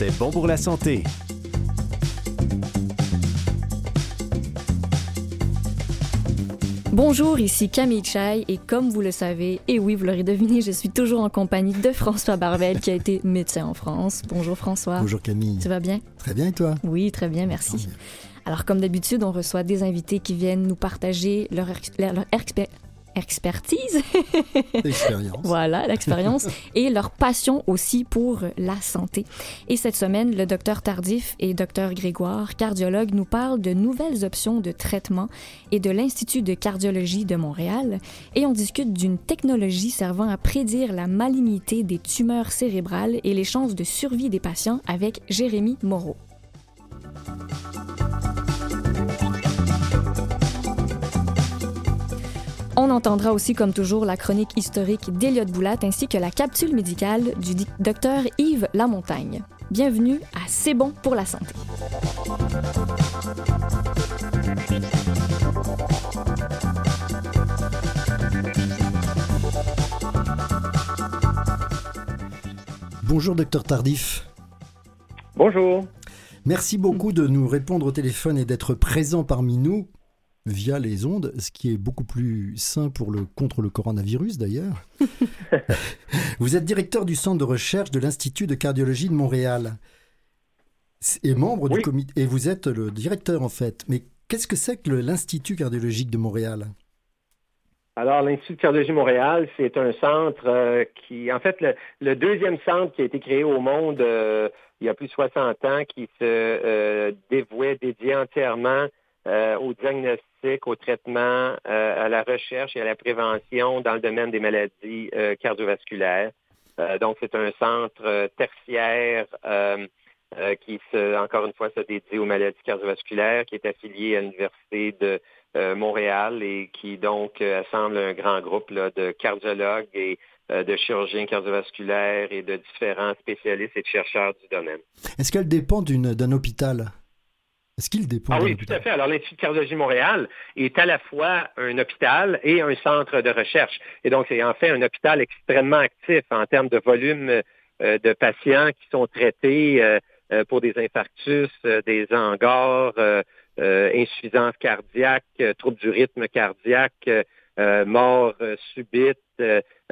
C'est bon pour la santé. Bonjour, ici Camille Chai et comme vous le savez, et oui, vous l'aurez deviné, je suis toujours en compagnie de François Barbel qui a été médecin en France. Bonjour François. Bonjour Camille. Tu vas bien? Très bien et toi? Oui, très bien, merci. Alors comme d'habitude, on reçoit des invités qui viennent nous partager leur, leur, leur expertise. L'expérience. voilà, l'expérience et leur passion aussi pour la santé. Et cette semaine, le docteur Tardif et docteur Grégoire, cardiologue, nous parlent de nouvelles options de traitement et de l'Institut de cardiologie de Montréal. Et on discute d'une technologie servant à prédire la malignité des tumeurs cérébrales et les chances de survie des patients avec Jérémy Moreau. On entendra aussi, comme toujours, la chronique historique d'Eliott Boulat ainsi que la capsule médicale du docteur Yves Lamontagne. Bienvenue à C'est bon pour la santé. Bonjour, docteur Tardif. Bonjour. Merci beaucoup de nous répondre au téléphone et d'être présent parmi nous via les ondes, ce qui est beaucoup plus sain pour le, contre le coronavirus d'ailleurs. vous êtes directeur du centre de recherche de l'Institut de cardiologie de Montréal et membre Oui. du comité. Et vous êtes le directeur en fait. Mais qu'est-ce que c'est que l'Institut cardiologique de Montréal? Alors, l'Institut de cardiologie Montréal, c'est un centre euh, qui, en fait, le, le deuxième centre qui a été créé au monde euh, il y a plus de 60 ans, qui se euh, dévouait, dédié entièrement euh, au diagnostic, au traitement, euh, à la recherche et à la prévention dans le domaine des maladies euh, cardiovasculaires. Euh, donc, c'est un centre tertiaire qui, encore une fois, se dédie aux maladies cardiovasculaires, qui est affilié à l'Université de Montréal et qui donc assemble un grand groupe de cardiologues et de chirurgiens cardiovasculaires et de différents spécialistes et de chercheurs du domaine. Est-ce qu'elle dépend d'un hôpital? Est-ce qu'il dépend Ah oui, tout à fait. Alors, l'Institut de cardiologie Montréal est à la fois un hôpital et un centre de recherche. Et donc, c'est en fait un hôpital extrêmement actif en termes de volume euh, de patients qui sont traités euh, euh, pour des infarctus, euh, des euh, euh, insuffisance cardiaque, troubles du rythme cardiaque, mort euh, subite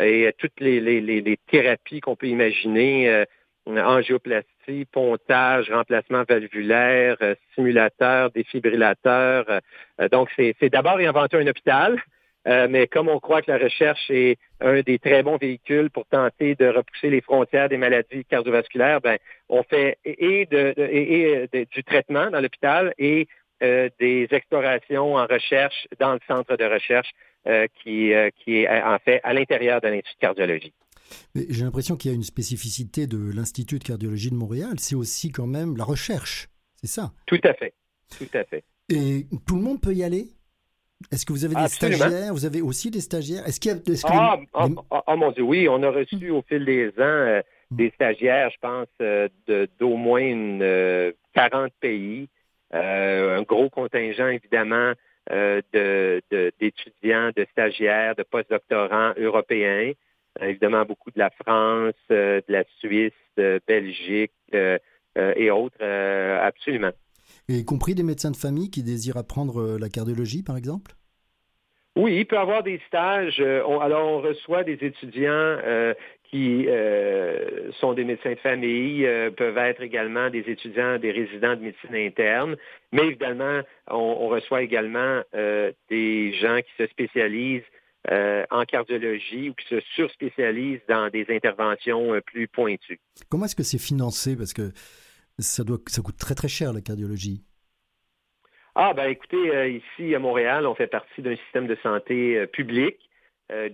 et toutes les, les- les- les thérapies qu'on peut imaginer, euh, pontage, remplacement valvulaire, euh, stimulateur, défibrillateur. Euh, donc, c'est d'abord inventer un hôpital, euh, mais comme on croit que la recherche est un des très bons véhicules pour tenter de repousser les frontières des maladies cardiovasculaires, ben, on fait et, et- et, euh, du traitement dans l'hôpital et euh, des explorations en recherche dans le centre de recherche euh, qui, euh, qui est en fait à l'intérieur de l'Institut de cardiologie. J'ai l'impression qu'il y a une spécificité de l'Institut de cardiologie de Montréal, c'est aussi quand même la recherche, c'est ça. Tout à fait. Tout à fait. Et tout le monde peut y aller? Est-ce que vous avez des Absolument. stagiaires? Vous avez aussi des stagiaires? Est-ce qu'il y a Ah, les- ah, mon Dieu, oui, on a reçu au fil des ans euh, des stagiaires, je pense, euh, d'au moins une, euh, 40 pays. Euh, un gros contingent, évidemment, de- de- d'étudiants, de, stagiaires, de postdoctorants européens. Évidemment, beaucoup de la France, euh, de la Suisse, de Belgique euh, euh, et autres. absolument. y compris des médecins de famille qui désirent apprendre la cardiologie, par exemple? Oui, il peut y avoir des stages. Alors, on reçoit des étudiants euh, qui euh, sont des médecins de famille, euh, peuvent être également des étudiants, des résidents de médecine interne. Mais évidemment, on, on reçoit également des gens qui se spécialisent euh, en cardiologie ou qui se surspécialisent dans des interventions euh, plus pointues. Comment est-ce que c'est financé? Parce que ça, doit, ça coûte très très cher la cardiologie. Ah, ben écoutez, euh, ici à Montréal, on fait partie d'un système de santé public.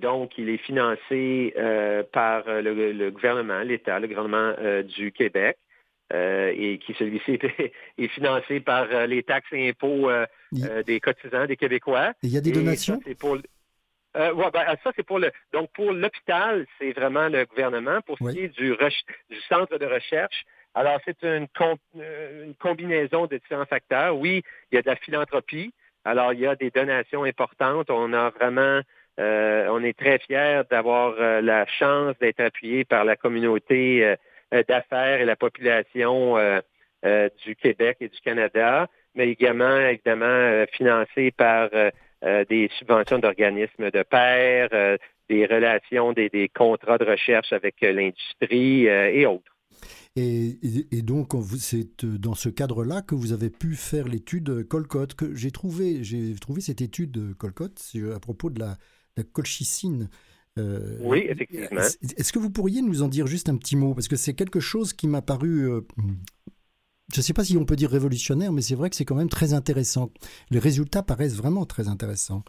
Donc, il est financé par le, le gouvernement, l'État, le gouvernement du Québec, euh, et qui celui-ci est, est financé par euh, les taxes et impôts euh, Il- des cotisants, des Québécois. Il y a des donations? ça, pour, euh, ouais, ben, ça, c'est pour le. Donc, pour l'hôpital, c'est vraiment le gouvernement. Pour ce qui est du, du centre de recherche, alors c'est une, com- euh, une combinaison de différents facteurs. Oui, il y a de la philanthropie. Alors, il y a des donations importantes. On a vraiment. euh, on est très fiers d'avoir euh, la chance d'être appuyé par la communauté euh, d'affaires et la population du Québec et du Canada, mais également, évidemment, financé par des subventions d'organismes de pairs, des relations, des, contrats de recherche avec l'industrie et autres. Et, donc, c'est dans ce cadre-là que vous avez pu faire l'étude Colcott, que j'ai trouvé, j'ai trouvé cette étude Colcott à propos de la, colchicine. Euh, oui, effectivement. Est-ce que vous pourriez nous en dire juste un petit mot? Parce que c'est quelque chose qui m'a paru, euh, je ne sais pas si on peut dire révolutionnaire, mais c'est vrai que c'est quand même très intéressant. Les résultats paraissent vraiment très intéressants.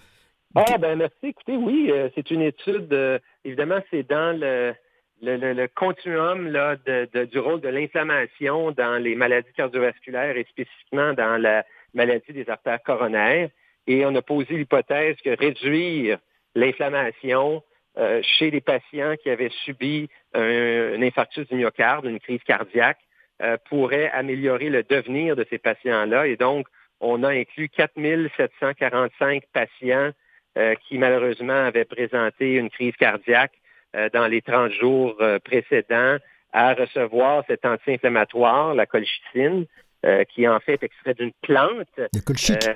Ah, ben merci. Écoutez, oui, euh, c'est une étude, évidemment, c'est dans le, le, continuum là, du rôle de l'inflammation dans les maladies cardiovasculaires et spécifiquement dans la maladie des artères coronaires. Et on a posé l'hypothèse que réduire l'inflammation euh, chez les patients qui avaient subi un, infarctus du myocarde, une crise cardiaque, euh, pourrait améliorer le devenir de ces patients-là. Et donc, on a inclus 4745 patients euh, qui malheureusement avaient présenté une crise cardiaque euh, dans les 30 jours euh, précédents à recevoir cet anti-inflammatoire, la colchicine, euh, qui est en fait extrait d'une plante. La colchique.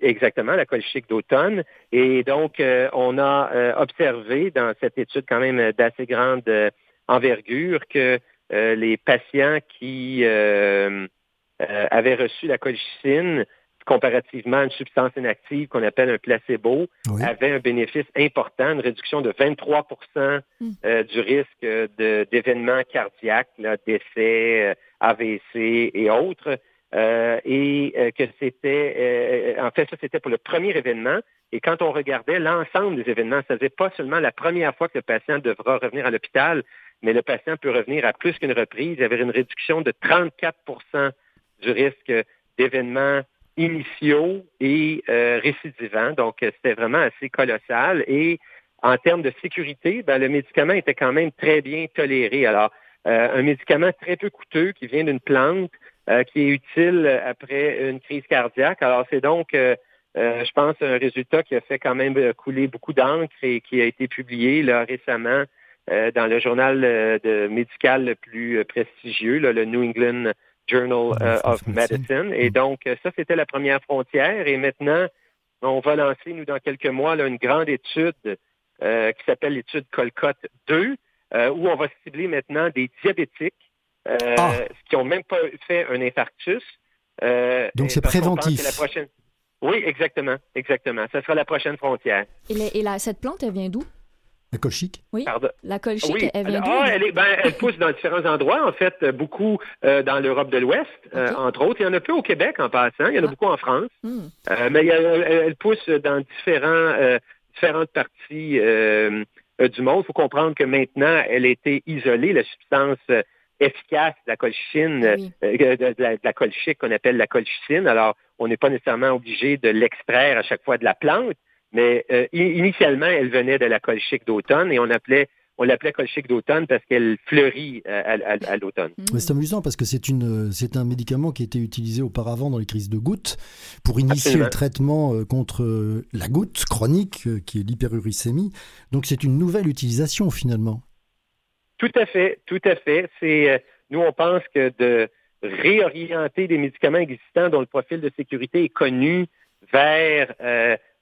Exactement, la colchique d'automne. Et donc, on a observé dans cette étude quand même d'assez grande envergure que les patients qui avaient reçu la colchicine comparativement à une substance inactive qu'on appelle un placebo, avait un bénéfice important, une réduction de 23% hmm. euh, du risque d'événements cardiaques, décès, euh, AVC et autres. Euh, et que c'était, en fait, ça c'était pour le premier événement. Et quand on regardait l'ensemble des événements, ça faisait pas seulement la première fois que le patient devra revenir à l'hôpital, mais le patient peut revenir à plus qu'une reprise. Avait une réduction de 34% du risque d'événements initiaux et euh, récidivants. Donc, euh, c'était vraiment assez colossal. Et en termes de sécurité, ben, le médicament était quand même très bien toléré. Alors, euh, un médicament très peu coûteux qui vient d'une plante qui est utile après une crise cardiaque. Alors, c'est donc, je pense, un résultat qui a fait quand même couler beaucoup d'encre et qui a été publié là, récemment dans le journal de, médical le plus prestigieux, le New England Journal euh, of Medicine. Et donc, euh, ça, c'était la première frontière. Et maintenant, on va lancer, nous, dans quelques mois, une grande étude euh, qui s'appelle l'étude Colcott 2, où on va cibler maintenant des diabétiques ah. qui n'ont même pas fait un infarctus. donc, c'est préventif. Oui, exactement, exactement. Ça sera la prochaine frontière. Et, cette plante, elle vient d'où? La colchique? Oui. La colchique, elle vient ah, elle, ben, elle, pousse dans différents endroits, en fait, beaucoup euh, dans l'Europe de l'Ouest, euh, entre autres. Il y en a peu au Québec, en passant. Il y en a ah. beaucoup en France. Hmm. Euh, mais elle, pousse dans différents, différentes parties du monde. Il faut comprendre que maintenant, elle a été isolée, la substance efficace de la colchicine, de, la, de, la, colchique qu'on appelle la colchicine. Alors, on n'est pas nécessairement obligé de l'extraire à chaque fois de la plante, mais euh, initialement, elle venait de la colchique d'automne et on appelait on l'appelait colchique d'automne parce qu'elle fleurit euh, à, l'automne. C'est amusant parce que c'est une c'est un médicament qui était utilisé auparavant dans les crises de gouttes pour initier le traitement euh, contre la goutte chronique qui est l'hyperuricémie. Donc c'est une nouvelle utilisation finalement. Tout à fait, tout à fait. C'est nous on pense que de réorienter des médicaments existants dont le profil de sécurité est connu vers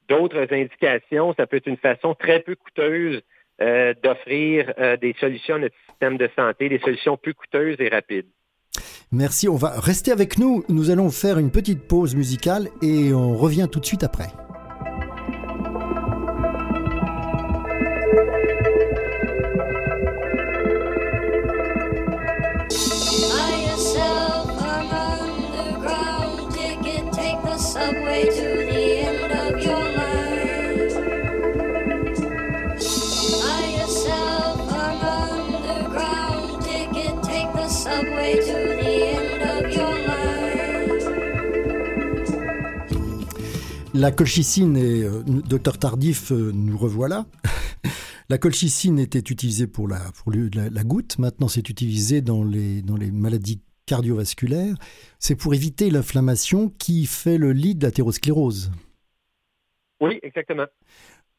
d'autres indications, ça peut être une façon très peu coûteuse euh, d'offrir euh, des solutions à notre système de santé, des solutions plus coûteuses et rapides. Merci, on va rester avec nous. Nous allons faire une petite pause musicale et on revient tout de suite après. La colchicine et euh, docteur Tardif, euh, nous revoilà. la colchicine était utilisée pour la, pour la, goutte, maintenant c'est utilisé dans les, dans les maladies cardiovasculaires. C'est pour éviter l'inflammation qui fait le lit de l'athérosclérose. Oui, exactement.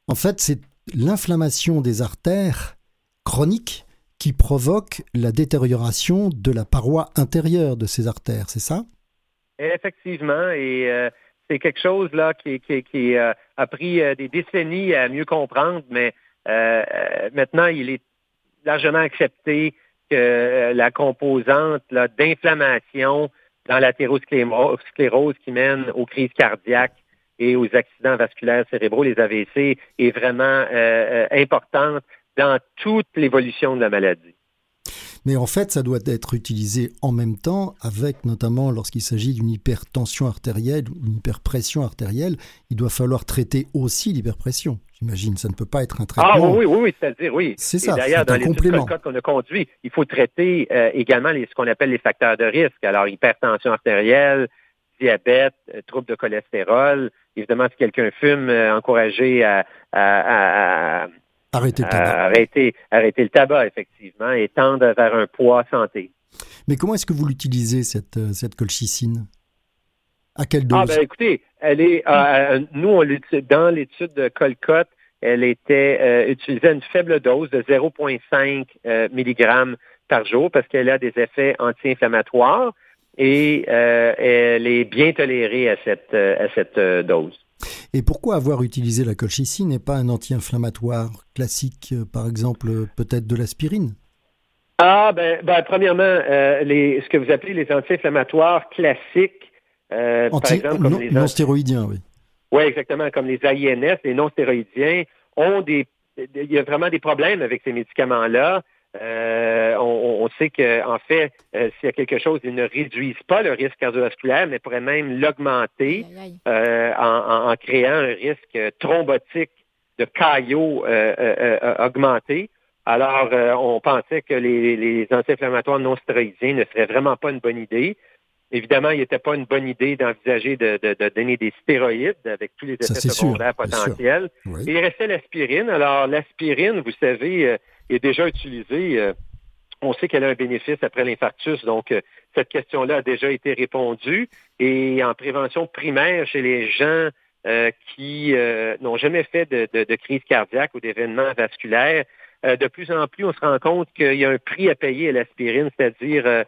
En fait, c'est l'inflammation des artères chroniques qui provoque la détérioration de la paroi intérieure de ces artères, c'est ça? Effectivement, et euh, c'est quelque chose là qui, euh, a pris euh, des décennies à mieux comprendre, mais maintenant il est largement accepté que la composante d'inflammation dans l'athérosclérose qui mène aux crises cardiaques et aux accidents vasculaires cérébraux, les AVC, est vraiment importante dans toute l'évolution de la maladie. Mais en fait, ça doit être utilisé en même temps avec, notamment lorsqu'il s'agit d'une hypertension artérielle ou une hyperpression artérielle, il doit falloir traiter aussi l'hyperpression. J'imagine, ça ne peut pas être un traitement. Ah oui, oui, oui, c'est-à-dire, oui. C'est ça, D'ailleurs, dans les qu'on a conduit, il faut traiter euh, également les, ce qu'on appelle les facteurs de risque. Alors, hypertension artérielle, diabète, euh, troubles de cholestérol. Évidemment, si quelqu'un fume, euh, encourager à, à, Arrêter le tabac. arrêter, arrêter le tabac, effectivement, et tendre vers un poids santé. Mais comment est-ce que vous l'utilisez, cette, euh, cette colchicine? À quelle dose? Ah, ben écoutez, elle est, euh, nous, on dans l'étude de Colcott, elle était euh, utilisée à une faible dose de 0,5 mg par jour parce qu'elle a des effets anti-inflammatoires et elle est bien tolérée à cette, à cette dose. Et pourquoi avoir utilisé la colchicine et pas un anti-inflammatoire classique, euh, par exemple peut-être de l'aspirine? Ah, ben, ben premièrement, euh, les, ce que vous appelez les anti-inflammatoires classiques, euh, par exemple comme les non stéroïdiens, oui. Oui, exactement, comme les AINS, les non stéroïdiens, ont des, il y a vraiment des problèmes avec ces médicaments-là. Euh, on, sait qu'en fait, euh, s'il y a quelque chose, ils ne réduisent pas le risque cardiovasculaire, mais pourraient même l'augmenter euh, en, créant un risque thrombotique de caillot augmenté. Alors, on pensait que les, anti-inflammatoires non stéroïdiens ne seraient vraiment pas une bonne idée. Évidemment, il n'était pas une bonne idée d'envisager de, donner des stéroïdes avec tous les effets secondaires potentiels. il restait l'aspirine. Alors, l'aspirine, vous savez, est déjà utilisée. Euh, on sait qu'elle a un bénéfice après l'infarctus, donc euh, cette question-là a déjà été répondue. Et en prévention primaire chez les gens euh, qui n'ont jamais fait de, crise cardiaque ou d'événements vasculaires, de plus en plus, on se rend compte qu'il y a un prix à payer à l'aspirine, c'est-à-dire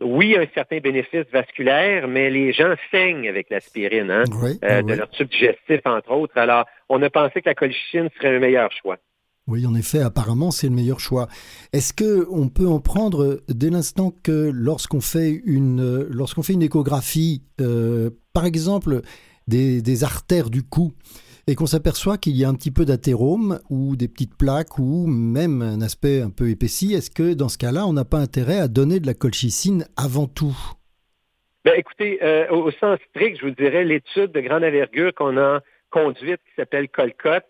oui, un certain bénéfice vasculaire, mais les gens saignent avec l'aspirine, hein, de leur tube digestif, entre autres. Alors, on a pensé que la colchicine serait un meilleur choix. Oui, en effet, apparemment, c'est le meilleur choix. Est-ce que on peut en prendre dès l'instant que lorsqu'on fait une lorsqu'on fait une échographie, euh, par exemple des, artères du cou, et qu'on s'aperçoit qu'il y a un petit peu d'athérome ou des petites plaques ou même un aspect un peu épaissi, est-ce que dans ce cas-là, on n'a pas intérêt à donner de la colchicine avant tout? Ben, écoutez, euh, au sens strict, je vous dirais, l'étude de grande envergure qu'on a conduite, qui s'appelle Colcott,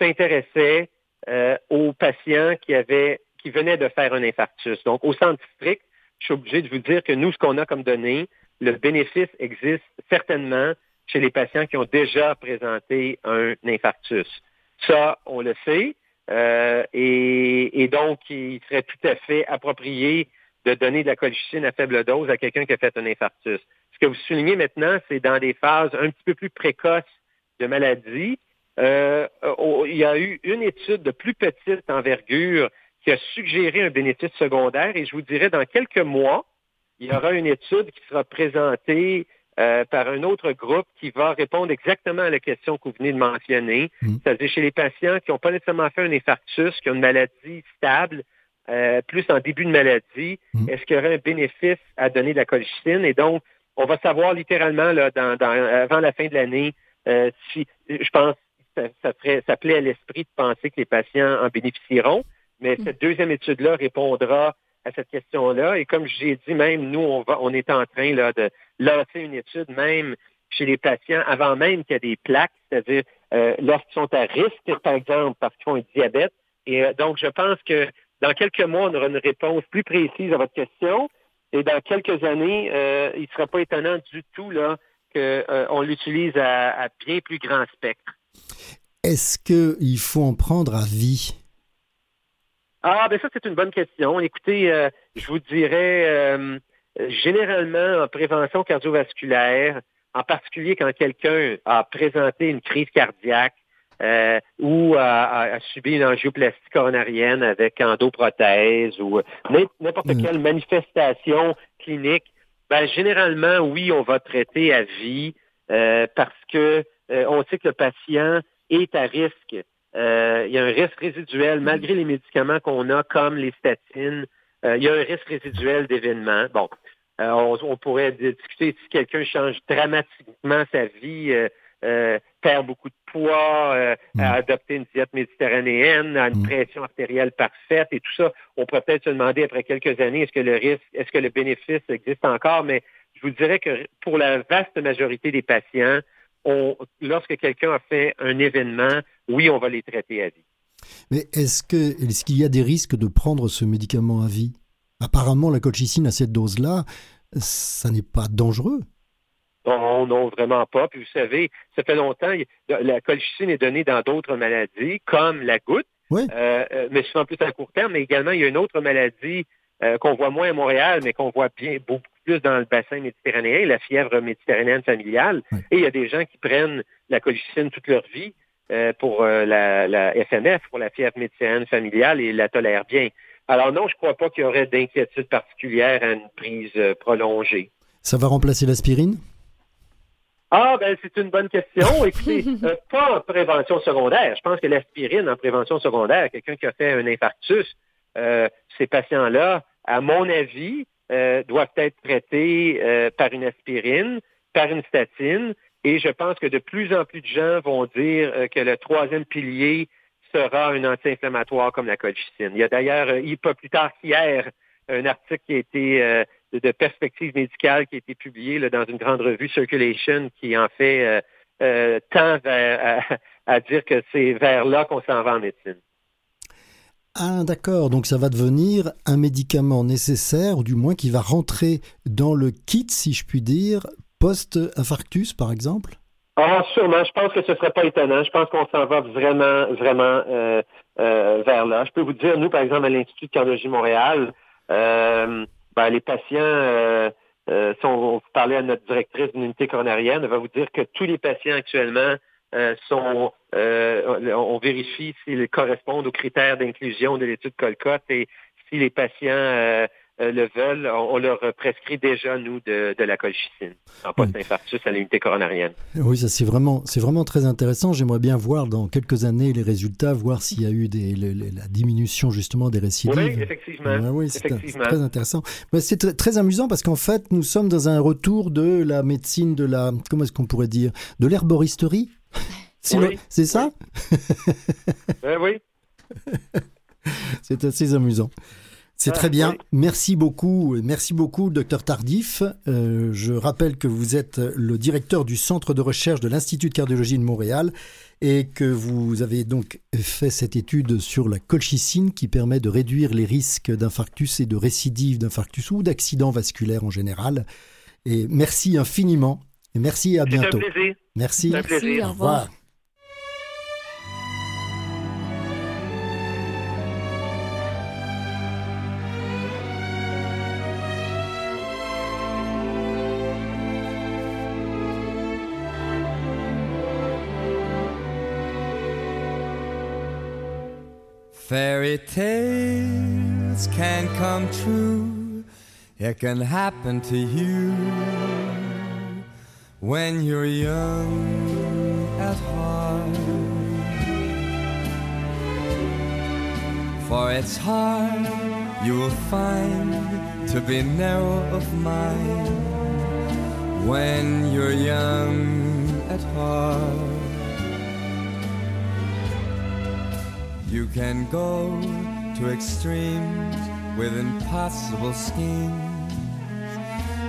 s'intéressait euh, aux patients qui avaient qui venaient de faire un infarctus. Donc, au centre strict, je suis obligé de vous dire que nous, ce qu'on a comme données, le bénéfice existe certainement chez les patients qui ont déjà présenté un infarctus. Ça, on le sait. Euh, et, donc, il serait tout à fait approprié de donner de la colchicine à faible dose à quelqu'un qui a fait un infarctus. Ce que vous soulignez maintenant, c'est dans des phases un petit peu plus précoces de maladie, euh, il y a eu une étude de plus petite envergure qui a suggéré un bénéfice secondaire et je vous dirais dans quelques mois, il y aura une étude qui sera présentée euh, par un autre groupe qui va répondre exactement à la question que vous venez de mentionner, mm. c'est-à-dire chez les patients qui n'ont pas nécessairement fait un infarctus, qui ont une maladie stable, euh, plus en début de maladie, mm. est-ce qu'il y aurait un bénéfice à donner de la colchicine? Et donc, on va savoir littéralement là, dans, avant la fin de l'année si, je pense, ça, ça, plaît à l'esprit de penser que les patients en bénéficieront, mais cette deuxième étude-là répondra à cette question-là. Et comme j'ai dit, même nous, on, va, on est en train là, de lancer une étude même chez les patients avant même qu'il y ait des plaques, c'est-à-dire euh, lorsqu'ils sont à risque, par exemple, parce qu'ils ont un diabète. Et euh, donc, je pense que dans quelques mois, on aura une réponse plus précise à votre question. Et dans quelques années, euh, il ne sera pas étonnant du tout là qu'on l'utilise à bien plus grand spectre. Est-ce qu'il faut en prendre à vie? Ah, ben ça, c'est une bonne question. Écoutez, euh, je vous dirais, euh, généralement, en prévention cardiovasculaire, en particulier quand quelqu'un a présenté une crise cardiaque, euh, ou a, subi une angioplastie coronarienne avec endoprothèse ou n'importe mm. quelle manifestation clinique, ben, généralement, oui, on va traiter à vie parce que euh, on sait que le patient est à risque. il y a un risque résiduel, malgré les médicaments qu'on a, comme les statines, il y a un risque résiduel d'événements. Bon, on, pourrait discuter si quelqu'un change dramatiquement sa vie, euh, perd beaucoup de poids, euh, mm. à adopter une diète méditerranéenne, à une mm. pression artérielle parfaite et tout ça, on pourrait peut-être se demander après quelques années, est-ce que le risque, est-ce que le bénéfice existe encore? Mais je vous dirais que pour la vaste majorité des patients, on, lorsque quelqu'un a fait un événement, oui, on va les traiter à vie. Mais est-ce que est-ce qu'il y a des risques de prendre ce médicament à vie? Apparemment, la colchicine à cette dose-là, ça n'est pas dangereux. Non, non, vraiment pas. Puis vous savez, ça fait longtemps, la colchicine est donnée dans d'autres maladies, comme la goutte, oui. euh, euh mais souvent plus à court terme, mais également, il y a une autre maladie euh, qu'on voit moins à Montréal, mais qu'on voit bien beaucoup plus dans le bassin méditerranéen, la fièvre méditerranéenne familiale. Et il y a des gens qui prennent la colchicine toute leur vie euh, pour la, la, FMF, pour la fièvre méditerranéenne familiale, et la tolèrent bien. Alors non, je ne crois pas qu'il y aurait d'inquiétude particulière à une prise prolongée. Ça va remplacer l'aspirine? Ah, ben c'est une bonne question. Écoutez, euh, pas en prévention secondaire. Je pense que l'aspirine en prévention secondaire, quelqu'un qui a fait un infarctus, euh, ces patients-là, à mon avis, euh, doivent être traités par une aspirine, par une statine, et je pense que de plus en plus de gens vont dire que le troisième pilier sera un anti-inflammatoire comme la colchicine. Il y a d'ailleurs, pas plus tard qu'hier, un article qui a été de, perspectives médicales qui a été publié dans une grande revue Circulation qui en fait euh, euh tend à, dire que c'est vers là qu'on s'en va en médecine. Ah d'accord, donc ça va devenir un médicament nécessaire, ou du moins qui va rentrer dans le kit, si je puis dire, post-infarctus par exemple? Ah sûrement, je pense que ce ne serait pas étonnant. Je pense qu'on s'en va vraiment, vraiment euh, euh, vers là. Je peux vous dire, nous, par exemple, à l'Institut de cardiologie Montréal, ben, les patients, euh, euh, si on, vous parlait à notre directrice d'une unité coronarienne, elle va vous dire que tous les patients actuellement euh, sont, on vérifie s'ils correspondent aux critères d'inclusion de l'étude Colcotte et si les patients euh, le veulent, on, leur prescrit déjà, nous, de, la colchicine en post-infarctus à l'unité coronarienne. Oui, ça c'est vraiment, c'est vraiment très intéressant. J'aimerais bien voir dans quelques années les résultats, voir s'il y a eu des, la diminution justement des récidives. Oui, effectivement. oui, c'est très intéressant. Mais c'est très amusant parce qu'en fait, nous sommes dans un retour de la médecine, de la, comment est-ce qu'on pourrait dire, de l'herboristerie. C'est ça? Oui. c'est assez amusant. C'est très bien. Merci beaucoup. Merci beaucoup, docteur Tardif. Euh, je rappelle que vous êtes le directeur du centre de recherche de l'Institut de cardiologie de Montréal et que vous avez donc fait cette étude sur la colchicine qui permet de réduire les risques d'infarctus et de récidive d'infarctus ou d'accidents vasculaires en général. Et merci infiniment. Et merci et à bientôt. Un plaisir. Merci. Un plaisir. Au revoir. Fairy tales can come true. It can happen to you when you're young at heart. For it's hard, you will find, to be narrow of mind when you're young at heart. You can go to extremes with impossible schemes.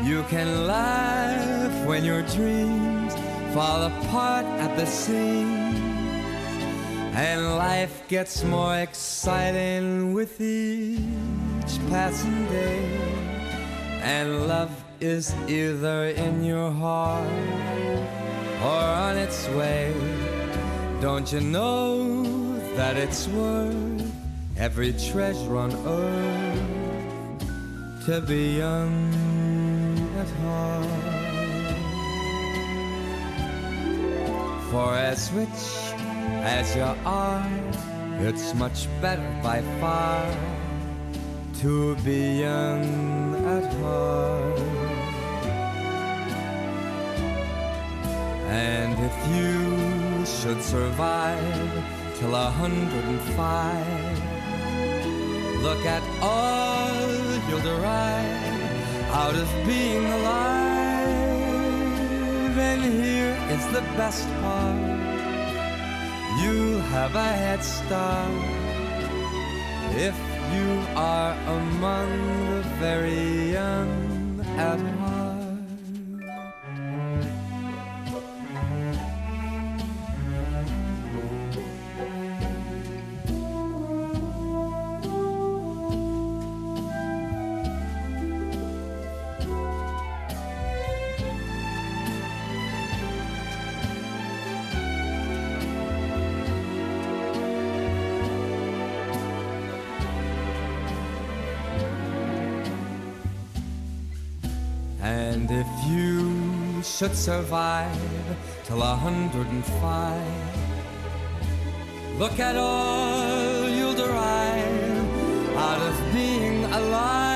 You can laugh when your dreams fall apart at the seams. And life gets more exciting with each passing day. And love is either in your heart or on its way. Don't you know? that it's worth every treasure on earth to be young at heart. For as rich as you are. It's much better by far to be young at heart. And if you should survive till a hundred and five, look at all you'll derive out of being alive. And here is the best part you have a head start if you are among the very young at heart. And if you should survive till a hundred and five, look at all you'll derive out of being alive.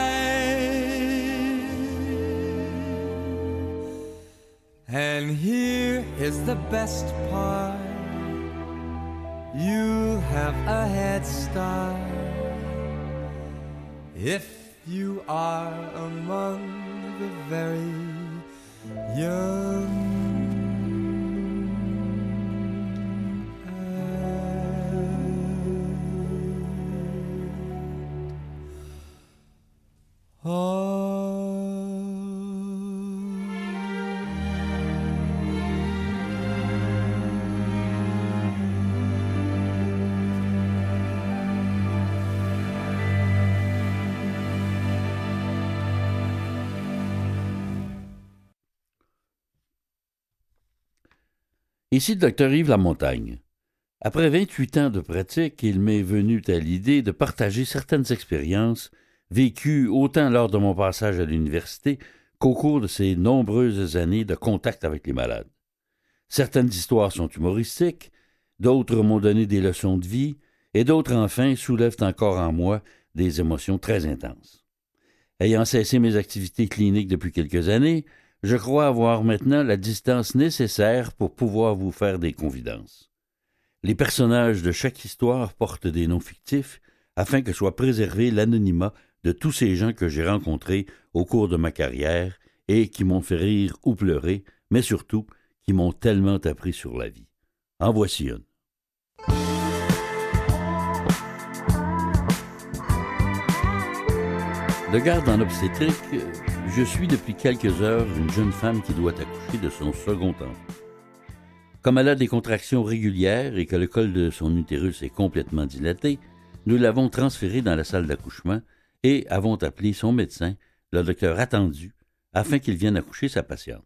And here is the best part you have a head start if you are among the very young. Ici le docteur Yves Lamontagne. Après 28 ans de pratique, il m'est venu à l'idée de partager certaines expériences vécues autant lors de mon passage à l'université qu'au cours de ces nombreuses années de contact avec les malades. Certaines histoires sont humoristiques, d'autres m'ont donné des leçons de vie, et d'autres enfin soulèvent encore en moi des émotions très intenses. Ayant cessé mes activités cliniques depuis quelques années, je crois avoir maintenant la distance nécessaire pour pouvoir vous faire des confidences. Les personnages de chaque histoire portent des noms fictifs afin que soit préservé l'anonymat de tous ces gens que j'ai rencontrés au cours de ma carrière et qui m'ont fait rire ou pleurer, mais surtout qui m'ont tellement appris sur la vie. En voici une. De garde en obstétrique, je suis depuis quelques heures une jeune femme qui doit accoucher de son second enfant. Comme elle a des contractions régulières et que le col de son utérus est complètement dilaté, nous l'avons transférée dans la salle d'accouchement et avons appelé son médecin, le docteur attendu, afin qu'il vienne accoucher sa patiente.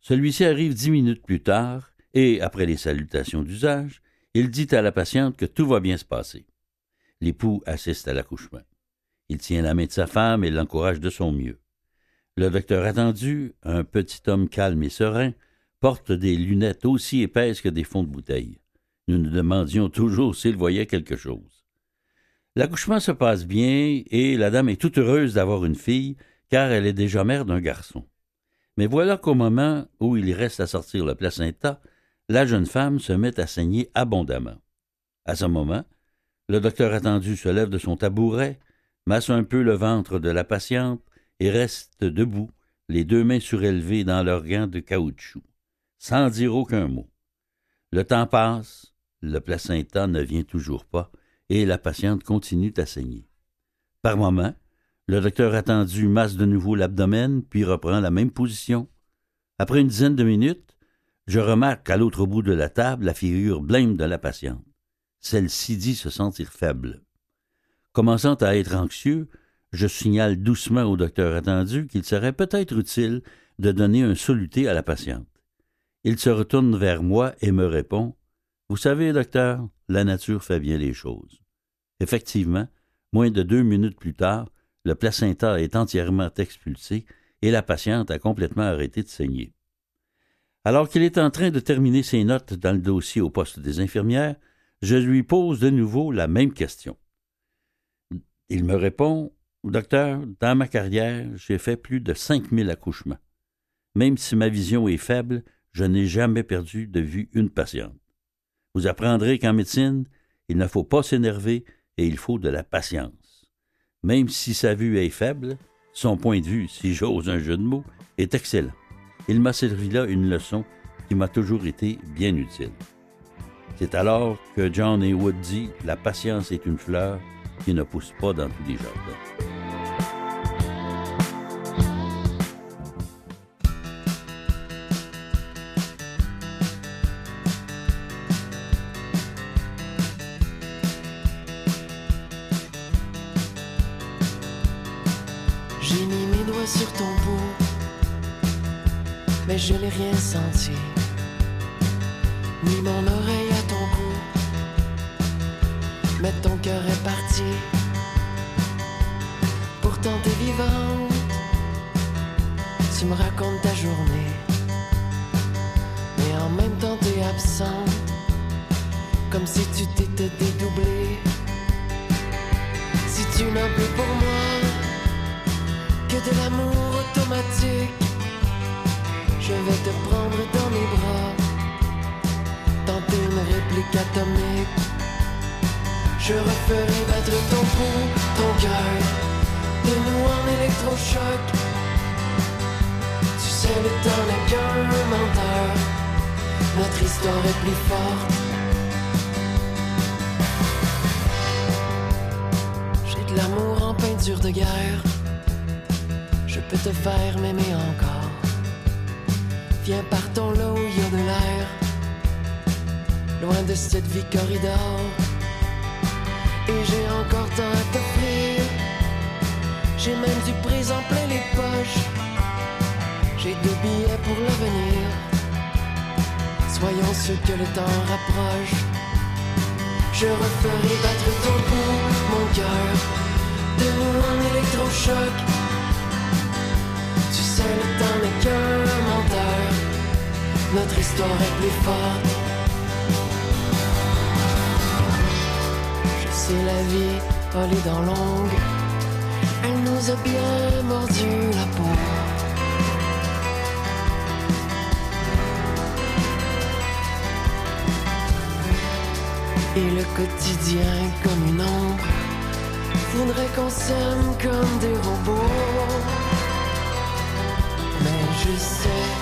Celui-ci arrive dix minutes plus tard et, après les salutations d'usage, il dit à la patiente que tout va bien se passer. L'époux assiste à l'accouchement. Il tient la main de sa femme et l'encourage de son mieux. Le docteur attendu, un petit homme calme et serein, porte des lunettes aussi épaisses que des fonds de bouteille. Nous nous demandions toujours s'il voyait quelque chose. L'accouchement se passe bien et la dame est toute heureuse d'avoir une fille, car elle est déjà mère d'un garçon. Mais voilà qu'au moment où il reste à sortir le placenta, la jeune femme se met à saigner abondamment. À ce moment, le docteur attendu se lève de son tabouret, masse un peu le ventre de la patiente et reste debout, les deux mains surélevées dans leurs gants de caoutchouc, sans dire aucun mot. Le temps passe, le placenta ne vient toujours pas, et la patiente continue à saigner. Par moments, le docteur attendu masse de nouveau l'abdomen, puis reprend la même position. Après une dizaine de minutes, je remarque à l'autre bout de la table la figure blême de la patiente. Celle-ci dit se sentir faible. Commençant à être anxieux, je signale doucement au docteur attendu qu'il serait peut-être utile de donner un soluté à la patiente. Il se retourne vers moi et me répond Vous savez, docteur, la nature fait bien les choses. Effectivement, moins de deux minutes plus tard, le placenta est entièrement expulsé et la patiente a complètement arrêté de saigner. Alors qu'il est en train de terminer ses notes dans le dossier au poste des infirmières, je lui pose de nouveau la même question. Il me répond Docteur, dans ma carrière, j'ai fait plus de cinq mille accouchements. Même si ma vision est faible, je n'ai jamais perdu de vue une patiente. Vous apprendrez qu'en médecine, il ne faut pas s'énerver et il faut de la patience. Même si sa vue est faible, son point de vue, si j'ose un jeu de mots, est excellent. Il m'a servi là une leçon qui m'a toujours été bien utile. C'est alors que John Heywood dit La patience est une fleur qui ne pousse pas dans tous les jardins. je n'ai rien senti, ni mon oreille ton. Mais ton cœur est parti, pourtant t'es vivante. Tu me racontes ta journée, mais en même temps t'es absente, comme si tu t'étais dédoublé. Si tu n'as plus pour moi que de l'amour automatique je vais te prendre dans mes bras, tenter une réplique atomique. Je referai battre ton pouls, ton cœur, de nous en électrochoc. Tu sais, le temps n'est qu'un menteur, notre histoire est plus forte. J'ai de l'amour en peinture de guerre, je peux te faire m'aimer encore. Viens, partons là où il y a de l'air, loin de cette vie corridor. Et j'ai encore tant à t'offrir, j'ai même du présent plein les poches. J'ai deux billets pour l'avenir, soyons ceux que le temps rapproche. Je referai battre ton pouls, mon cœur, de nous en électrochoc. Tu sais, le temps n'est qu'un menteur notre histoire est plus forte. Sais la vie, elle est dans longue, elle nous a bien mordu la peau. Et le quotidien comme une ombre voudrait qu'on s'aime comme des robots. Mais je sais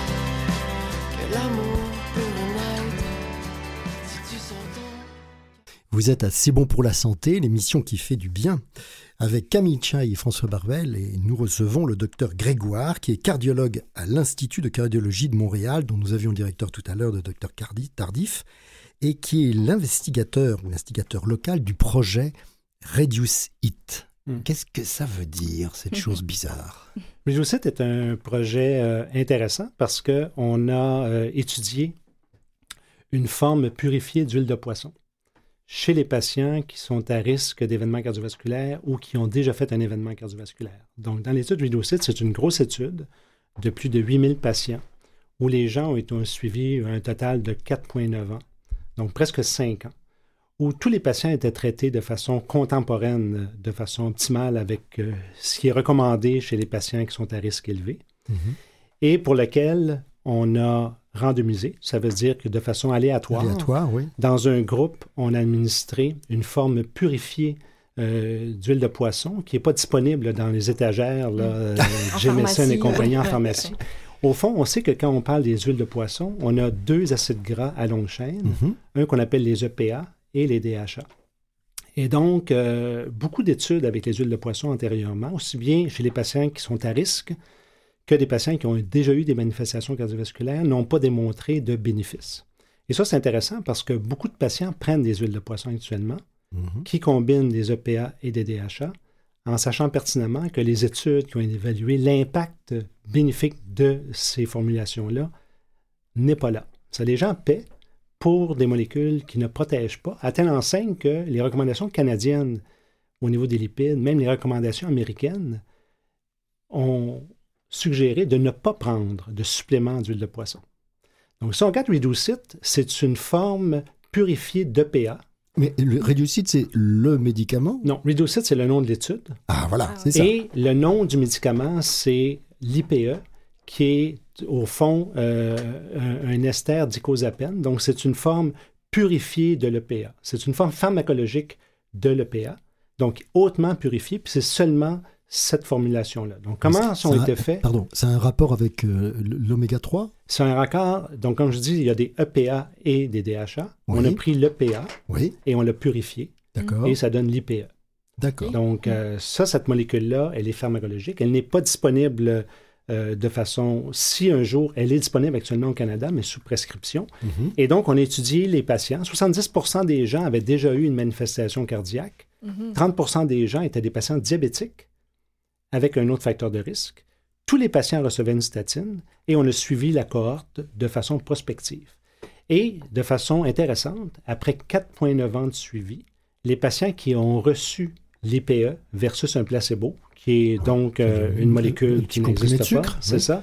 Vous êtes assez bon pour la santé, l'émission qui fait du bien, avec Camille Chaille et François Barbel, et nous recevons le docteur Grégoire, qui est cardiologue à l'Institut de cardiologie de Montréal, dont nous avions le directeur tout à l'heure, le docteur Tardif, et qui est l'investigateur ou l'instigateur local du projet Reduce It. Hmm. Qu'est-ce que ça veut dire, cette chose bizarre? Reduce It est un projet euh, intéressant parce qu'on a euh, étudié une forme purifiée d'huile de poisson chez les patients qui sont à risque d'événements cardiovasculaires ou qui ont déjà fait un événement cardiovasculaire. Donc, dans l'étude Vidocite, c'est une grosse étude de plus de 8000 patients où les gens ont été suivis un total de 4,9 ans, donc presque 5 ans, où tous les patients étaient traités de façon contemporaine, de façon optimale avec euh, ce qui est recommandé chez les patients qui sont à risque élevé, mm-hmm. et pour lequel on a randomisé. Ça veut dire que de façon aléatoire, dans un groupe, on a administré une forme purifiée euh, d'huile de poisson qui n'est pas disponible dans les étagères, là, Jameson et compagnie en pharmacie. Au fond, on sait que quand on parle des huiles de poisson, on a deux acides gras à longue chaîne, mm-hmm. un qu'on appelle les EPA et les DHA. Et donc, euh, beaucoup d'études avec les huiles de poisson antérieurement, aussi bien chez les patients qui sont à risque que des patients qui ont déjà eu des manifestations cardiovasculaires n'ont pas démontré de bénéfices. Et ça, c'est intéressant parce que beaucoup de patients prennent des huiles de poisson actuellement mhm. qui combinent des EPA et des DHA en sachant pertinemment que les études qui ont évalué l'impact bénéfique de ces formulations-là n'est pas là. Ça, les gens paient pour des molécules qui ne protègent pas, à telle enseigne que les recommandations canadiennes au niveau des lipides, même les recommandations américaines, ont, suggéré de ne pas prendre de supplément d'huile de poisson. Donc, si on regarde Reducit, c'est une forme purifiée d'EPA. Mais le Reducit, c'est le médicament? Non, Reducit, c'est le nom de l'étude. Ah, voilà, Ah, c'est ça. Et le nom du médicament, c'est l'IPE, qui est au fond euh, un, un ester d'icosapène. Donc, c'est une forme purifiée de l'EPA. C'est une forme pharmacologique de l'EPA, donc hautement purifiée, puis c'est seulement cette formulation-là. Donc, comment C'est ont été faits? Pardon, c'est un rapport avec euh, l'oméga 3 C'est un raccord, donc comme je dis, il y a des EPA et des DHA. On Oui. a pris l'EPA Oui, et on l'a purifié, d'accord. et ça donne l'IPE. D'accord. Donc, euh, ça, cette molécule-là, elle est pharmacologique. Elle n'est pas disponible euh, de façon. Si un jour, elle est disponible actuellement au Canada, mais sous prescription. Mhm. Et donc, on a étudié les patients. 70% des gens avaient déjà eu une manifestation cardiaque. Mhm. 30% des gens étaient des patients diabétiques avec un autre facteur de risque. Tous les patients recevaient une statine et on a suivi la cohorte de façon prospective. Et de façon intéressante, après 4,9 ans de suivi, les patients qui ont reçu l'IPE versus un placebo, qui est donc euh, Un- une un molécule qui n'existe pas, sucre, c'est oui. ça,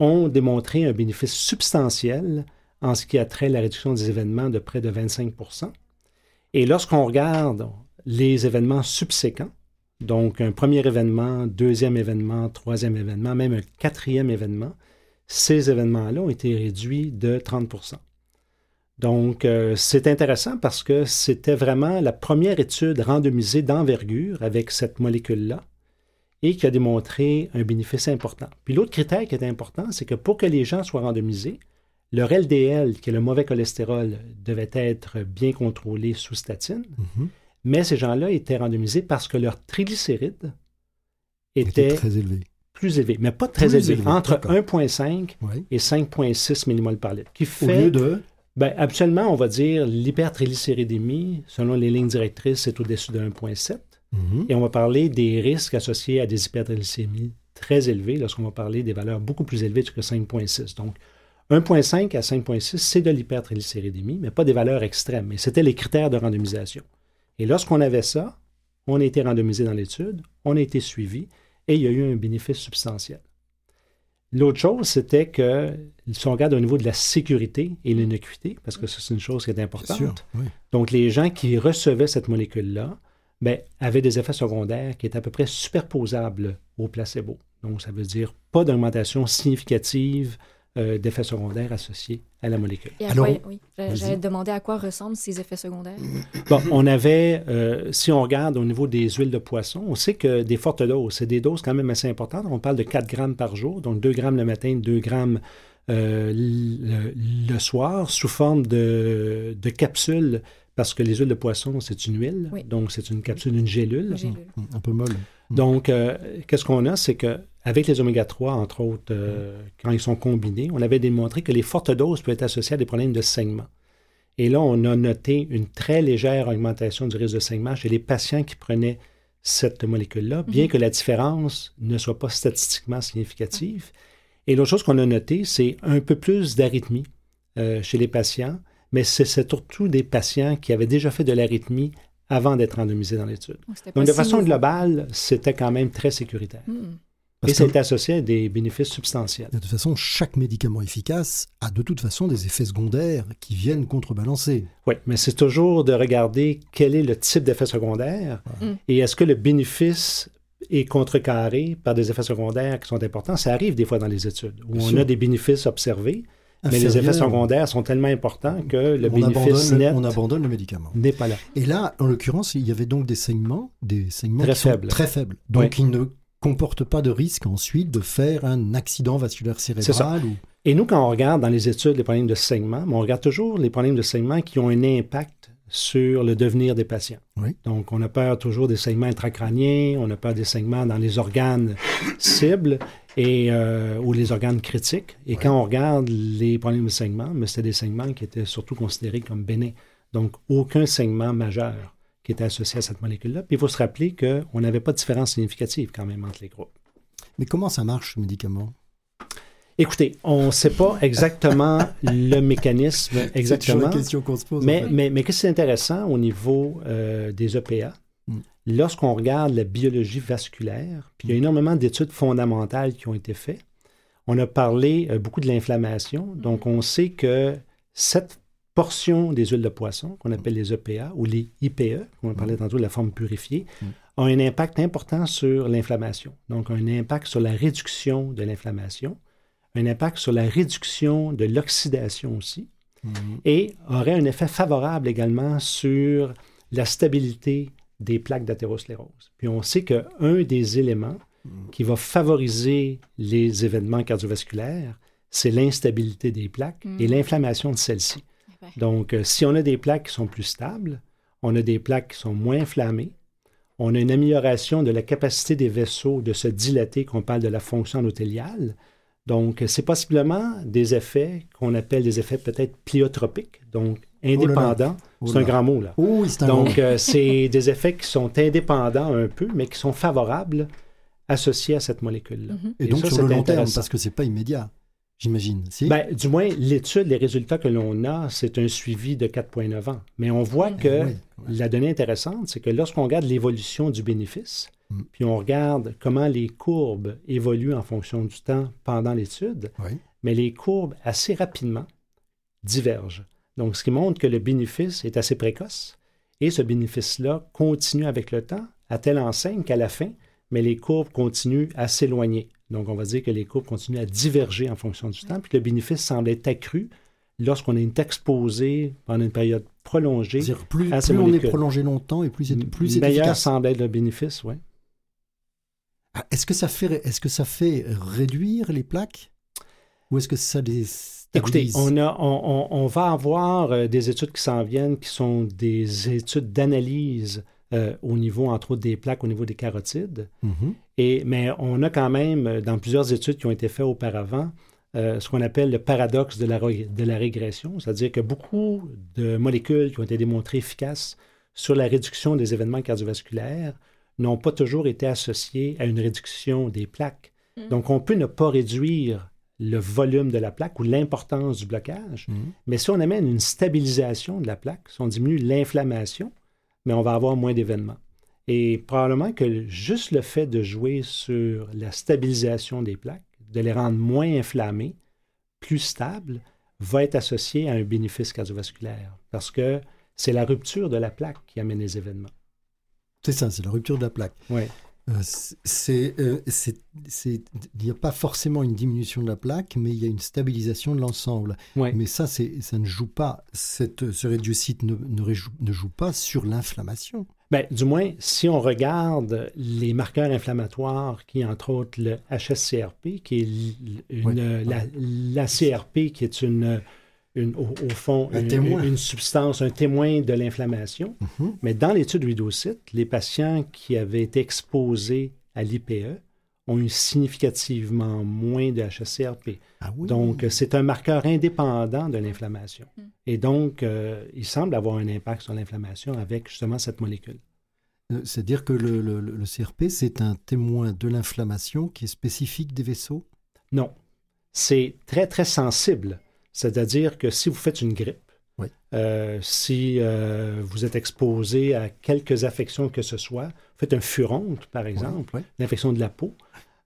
ont démontré un bénéfice substantiel en ce qui a trait à la réduction des événements de près de 25% Et lorsqu'on regarde les événements subséquents, donc un premier événement, deuxième événement, troisième événement, même un quatrième événement, ces événements-là ont été réduits de 30% Donc, euh, c'est intéressant parce que c'était vraiment la première étude randomisée d'envergure avec cette molécule-là et qui a démontré un bénéfice important. Puis l'autre critère qui est important, c'est que pour que les gens soient randomisés, leur LDL, qui est le mauvais cholestérol, devait être bien contrôlé sous statine, Mhm. Mais ces gens-là étaient randomisés parce que leur triglycérides étaient était très élevé. plus élevés, mais pas très Plus élevés, élevés, entre d'accord. 1,5 Oui. et 5,6 mmol par litre, qui Au lieu de? ben, absolument, on va dire l'hypertriglycéridémie, selon les lignes directrices, c'est au-dessus de 1,7. Mhm. Et on va parler des risques associés à des hypertriglycémies très élevés, lorsqu'on va parler des valeurs beaucoup plus élevées que 5,6. Donc, 1,5 à 5,6, c'est de l'hypertriglycéridémie, mais pas des valeurs extrêmes. Mais c'était les critères de randomisation. Et lorsqu'on avait ça, on a été randomisé dans l'étude, on a été suivi, et il y a eu un bénéfice substantiel. L'autre chose, c'était que, si on regarde au niveau de la sécurité et l'innocuité, parce que c'est une chose qui est importante, sûr. Oui. donc, les gens qui recevaient cette molécule-là ben, avaient des effets secondaires qui étaient à peu près superposables au placebo. Donc, ça veut dire pas d'augmentation significative euh, d'effets secondaires associés à la molécule. Et à Alors, quoi- oui, vas-y. j'allais te demander à quoi ressemblent ces effets secondaires. Bon, on avait, euh, si on regarde au niveau des huiles de poisson, on sait que des fortes doses, c'est des doses quand même assez importantes. On parle de 4 grammes par jour, donc 2 grammes le matin, 2 grammes euh, le, le soir, sous forme de, de capsules, parce que les huiles de poisson, c'est une huile, Oui. donc c'est une capsule, une gélule. Mm, Un peu molle. Donc, euh, qu'est-ce qu'on a? C'est que avec les oméga 3, entre autres, euh, quand ils sont combinés, on avait démontré que les fortes doses peuvent être associées à des problèmes de saignement. Et là, on a noté une très légère augmentation du risque de saignement chez les patients qui prenaient cette molécule-là, bien Mhm. que la différence ne soit pas statistiquement significative. Et l'autre chose qu'on a noté, c'est un peu plus d'arythmie euh, chez les patients, mais c'est surtout des patients qui avaient déjà fait de l'arythmie avant d'être randomisés dans l'étude. Donc, de façon globale, c'était quand même très sécuritaire. Hmm. Parce Et ça que- est associé à des bénéfices substantiels. De toute façon, chaque médicament efficace a de toute façon des effets secondaires qui viennent contrebalancer. Oui, mais c'est toujours de regarder quel est le type d'effet secondaire Mm. et est-ce que le bénéfice est contrecarré par des effets secondaires qui sont importants? Ça arrive des fois dans les études où Bien on sûr. a des bénéfices observés, mais les effets secondaires sont tellement importants que le on bénéfice abandonne, net on abandonne le médicament. n'est pas là. Et là, en l'occurrence, il y avait donc des saignements, des saignements Très qui sont faibles. très faibles. Donc, ils ne comportent pas de risque ensuite de faire un accident vasculaire cérébral. Ou... Et nous, quand on regarde dans les études les problèmes de saignement, on regarde toujours les problèmes de saignement qui ont un impact sur le devenir des patients. Oui. Donc, on a peur toujours des saignements intracrâniens, on a peur des saignements dans les organes cibles et, euh, ou les organes critiques. Et quand on regarde les problèmes de saignement, mais c'était des saignements qui étaient surtout considérés comme bénins. Donc, aucun saignement majeur qui était associé à cette molécule-là. Puis, il faut se rappeler qu'on n'avait pas de différence significative quand même entre les groupes. Mais comment ça marche, ce médicament? Écoutez, on ne sait pas exactement le mécanisme C'est exactement, la question qu'on se pose. mais, en fait. mais, mais qu'est-ce qui est intéressant au niveau euh, des EPA? Mm. Lorsqu'on regarde la biologie vasculaire, puis il y a énormément d'études fondamentales qui ont été faites, On a parlé euh, beaucoup de l'inflammation. Donc, on sait que cette portion des huiles de poisson, qu'on appelle les EPA ou les IPE, on parlait tantôt de la forme purifiée, ont un impact important sur l'inflammation. Donc, un impact sur la réduction de l'inflammation, un impact sur la réduction de l'oxydation aussi, et aurait un effet favorable également sur la stabilité des plaques d'athérosclérose. Puis on sait qu'un des éléments qui va favoriser les événements cardiovasculaires, c'est l'instabilité des plaques et Mm. l'inflammation de celles-ci. Donc, euh, si on a des plaques qui sont plus stables, on a des plaques qui sont moins inflammées, on a une amélioration de la capacité des vaisseaux de se dilater, qu'on parle de la fonction endothéliale. Donc, c'est possiblement des effets qu'on appelle des effets peut-être pliotropiques, donc indépendants. Oh c'est un grand mot, là. Oh oui, c'est un grand Donc, euh, c'est des effets qui sont indépendants un peu, mais qui sont favorables associés à cette molécule-là. Mhm. Et, donc ça, sur le long terme, parce que c'est pas immédiat, j'imagine. Si? Ben, du moins, l'étude, les résultats que l'on a, c'est un suivi de 4,9 ans. Mais on voit que oui, ouais. la donnée intéressante, c'est que lorsqu'on regarde l'évolution du bénéfice, Mm. puis on regarde comment les courbes évoluent en fonction du temps pendant l'étude, Oui. mais les courbes assez rapidement divergent. Donc, ce qui montre que le bénéfice est assez précoce et ce bénéfice-là continue avec le temps à telle enseigne qu'à la fin, mais les courbes continuent à s'éloigner. Donc, on va dire que les courbes continuent à diverger en fonction du temps, puis que le bénéfice semble être accru lorsqu'on est exposé pendant une période prolongée. C'est-à-dire, plus, à ces plus on est prolongé longtemps et plus c'est meilleur semble être le bénéfice, oui. Ah, Est-ce que ça fait est-ce que ça fait réduire les plaques? Ou est-ce que ça les Écoutez, on, a, on, on- on va avoir euh, des études qui s'en viennent, qui sont des études d'analyse euh, au niveau, entre autres, des plaques, au niveau des carotides. Mhm. Et, mais on a quand même, euh, dans plusieurs études qui ont été faites auparavant, euh, ce qu'on appelle le paradoxe de la, de la régression, c'est-à-dire que beaucoup de molécules qui ont été démontrées efficaces sur la réduction des événements cardiovasculaires n'ont pas toujours été associées à une réduction des plaques. Mm. Donc, on peut ne pas réduire le volume de la plaque ou l'importance du blocage, Mhm. mais si on amène une stabilisation de la plaque, si on diminue l'inflammation, mais on va avoir moins d'événements. Et probablement que juste le fait de jouer sur la stabilisation des plaques, de les rendre moins inflammées, plus stables, va être associé à un bénéfice cardiovasculaire. Parce que c'est la rupture de la plaque qui amène les événements. C'est ça, c'est la rupture de la plaque. Oui. Euh, c'est, euh, c'est, il n'y a pas forcément une diminution de la plaque, mais il y a une stabilisation de l'ensemble. Ouais. Mais ça, c'est, ça ne joue pas, cette, ce réducite ne, ne, ne joue pas sur l'inflammation. Ben, du moins, si on regarde les marqueurs inflammatoires, qui est entre autres le HSCRP, qui est une, Ouais, la, la CRP, qui est une, une- au, au fond Un une, substance, un témoin de l'inflammation. Mhm. Mais dans l'étude Ridocyte, les patients qui avaient été exposés à l'IPE ont eu significativement moins de HSCRP. Ah oui. Donc, euh, c'est un marqueur indépendant de l'inflammation. Mm. Et donc, euh, il semble avoir un impact sur l'inflammation avec justement cette molécule. Euh, C'est-à-dire que le, le- le CRP, c'est un témoin de l'inflammation qui est spécifique des vaisseaux? Non. C'est très, très sensible. C'est-à-dire que si vous faites une grippe, Oui. euh, si euh, vous êtes exposé à quelques affections que ce soit, vous faites un furonte, par exemple, Ouais, ouais. l'infection de la peau,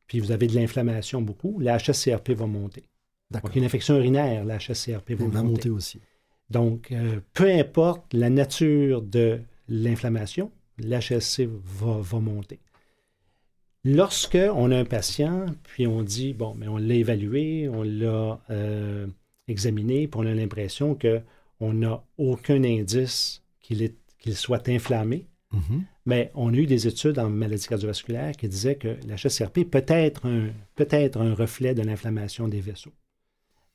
puis vous avez de l'inflammation beaucoup, la HSCRP va monter. Donc, une infection urinaire, la HSCRP va va monter. monter aussi. Donc, euh, peu importe la nature de l'inflammation, l'HSC va, va monter. Lorsque on a un patient, puis on dit, bon, mais on l'a évalué, on l'a euh, examiné, puis on a l'impression qu'on n'a aucun indice qu'il soit inflammé, Mhm. mais on a eu des études en maladie cardiovasculaire qui disaient que la HSCRP peut être un, peut être un reflet de l'inflammation des vaisseaux.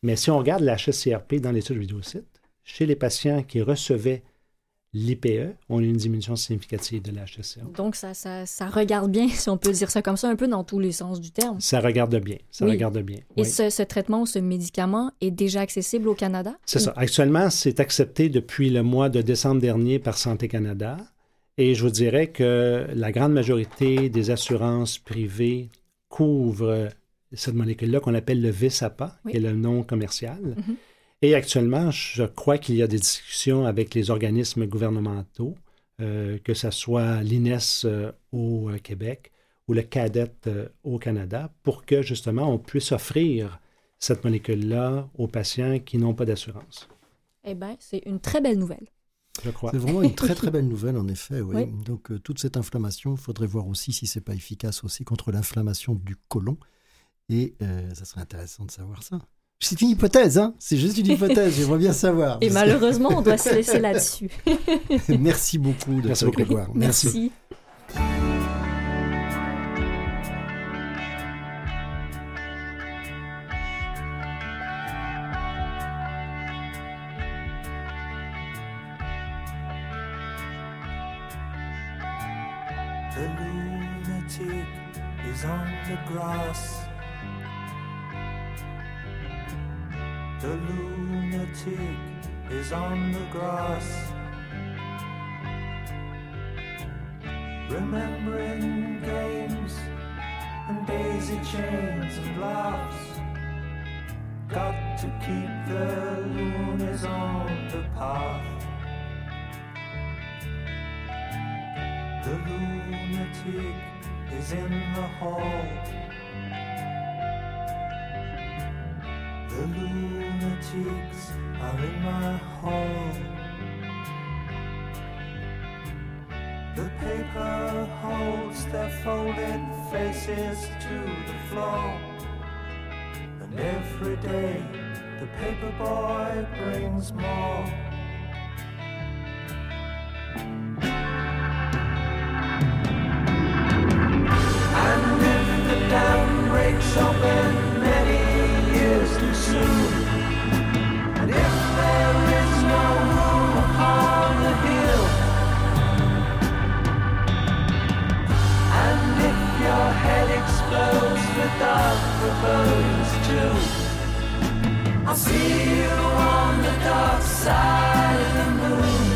Mais si on regarde la HSCRP dans l'étude Ridocyte, chez les patients qui recevaient l'IPE, on a une diminution significative de la HSCRP. Donc, ça, ça, ça regarde bien, si on peut dire ça comme ça, un peu dans tous les sens du terme. Ça regarde bien. Ça Oui. regarde bien. Et oui. ce, ce traitement ou ce médicament est déjà accessible au Canada? C'est ça. Actuellement, c'est accepté depuis le mois de décembre dernier par Santé Canada. Et je vous dirais que la grande majorité des assurances privées couvrent cette molécule-là qu'on appelle le VSAPA, qui est le nom commercial. Mhm. Et actuellement, je crois qu'il y a des discussions avec les organismes gouvernementaux, euh, que ce soit l'INES euh, au euh, Québec ou le cadet euh, au Canada pour que justement on puisse offrir cette molécule-là aux patients qui n'ont pas d'assurance. Eh bien, c'est une très belle nouvelle. Je crois. C'est vraiment une très très belle nouvelle en effet. Oui. Oui. Donc euh, toute cette inflammation, il faudrait voir aussi si c'est pas efficace aussi contre l'inflammation du côlon. Et euh, ça serait intéressant de savoir ça. C'est une hypothèse, hein C'est juste une hypothèse. J'aimerais bien savoir. Et malheureusement, on doit se laisser là-dessus. Merci beaucoup, Merci Dr beaucoup. Grégoire. Merci. Chains and laughs. Got to keep the loonies on the path. The lunatic is in the hall. The lunatics are in my hall. The paper holds their folded faces to the floor. And every day the paper boy brings more. Too. I'll see you on the dark side of the moon.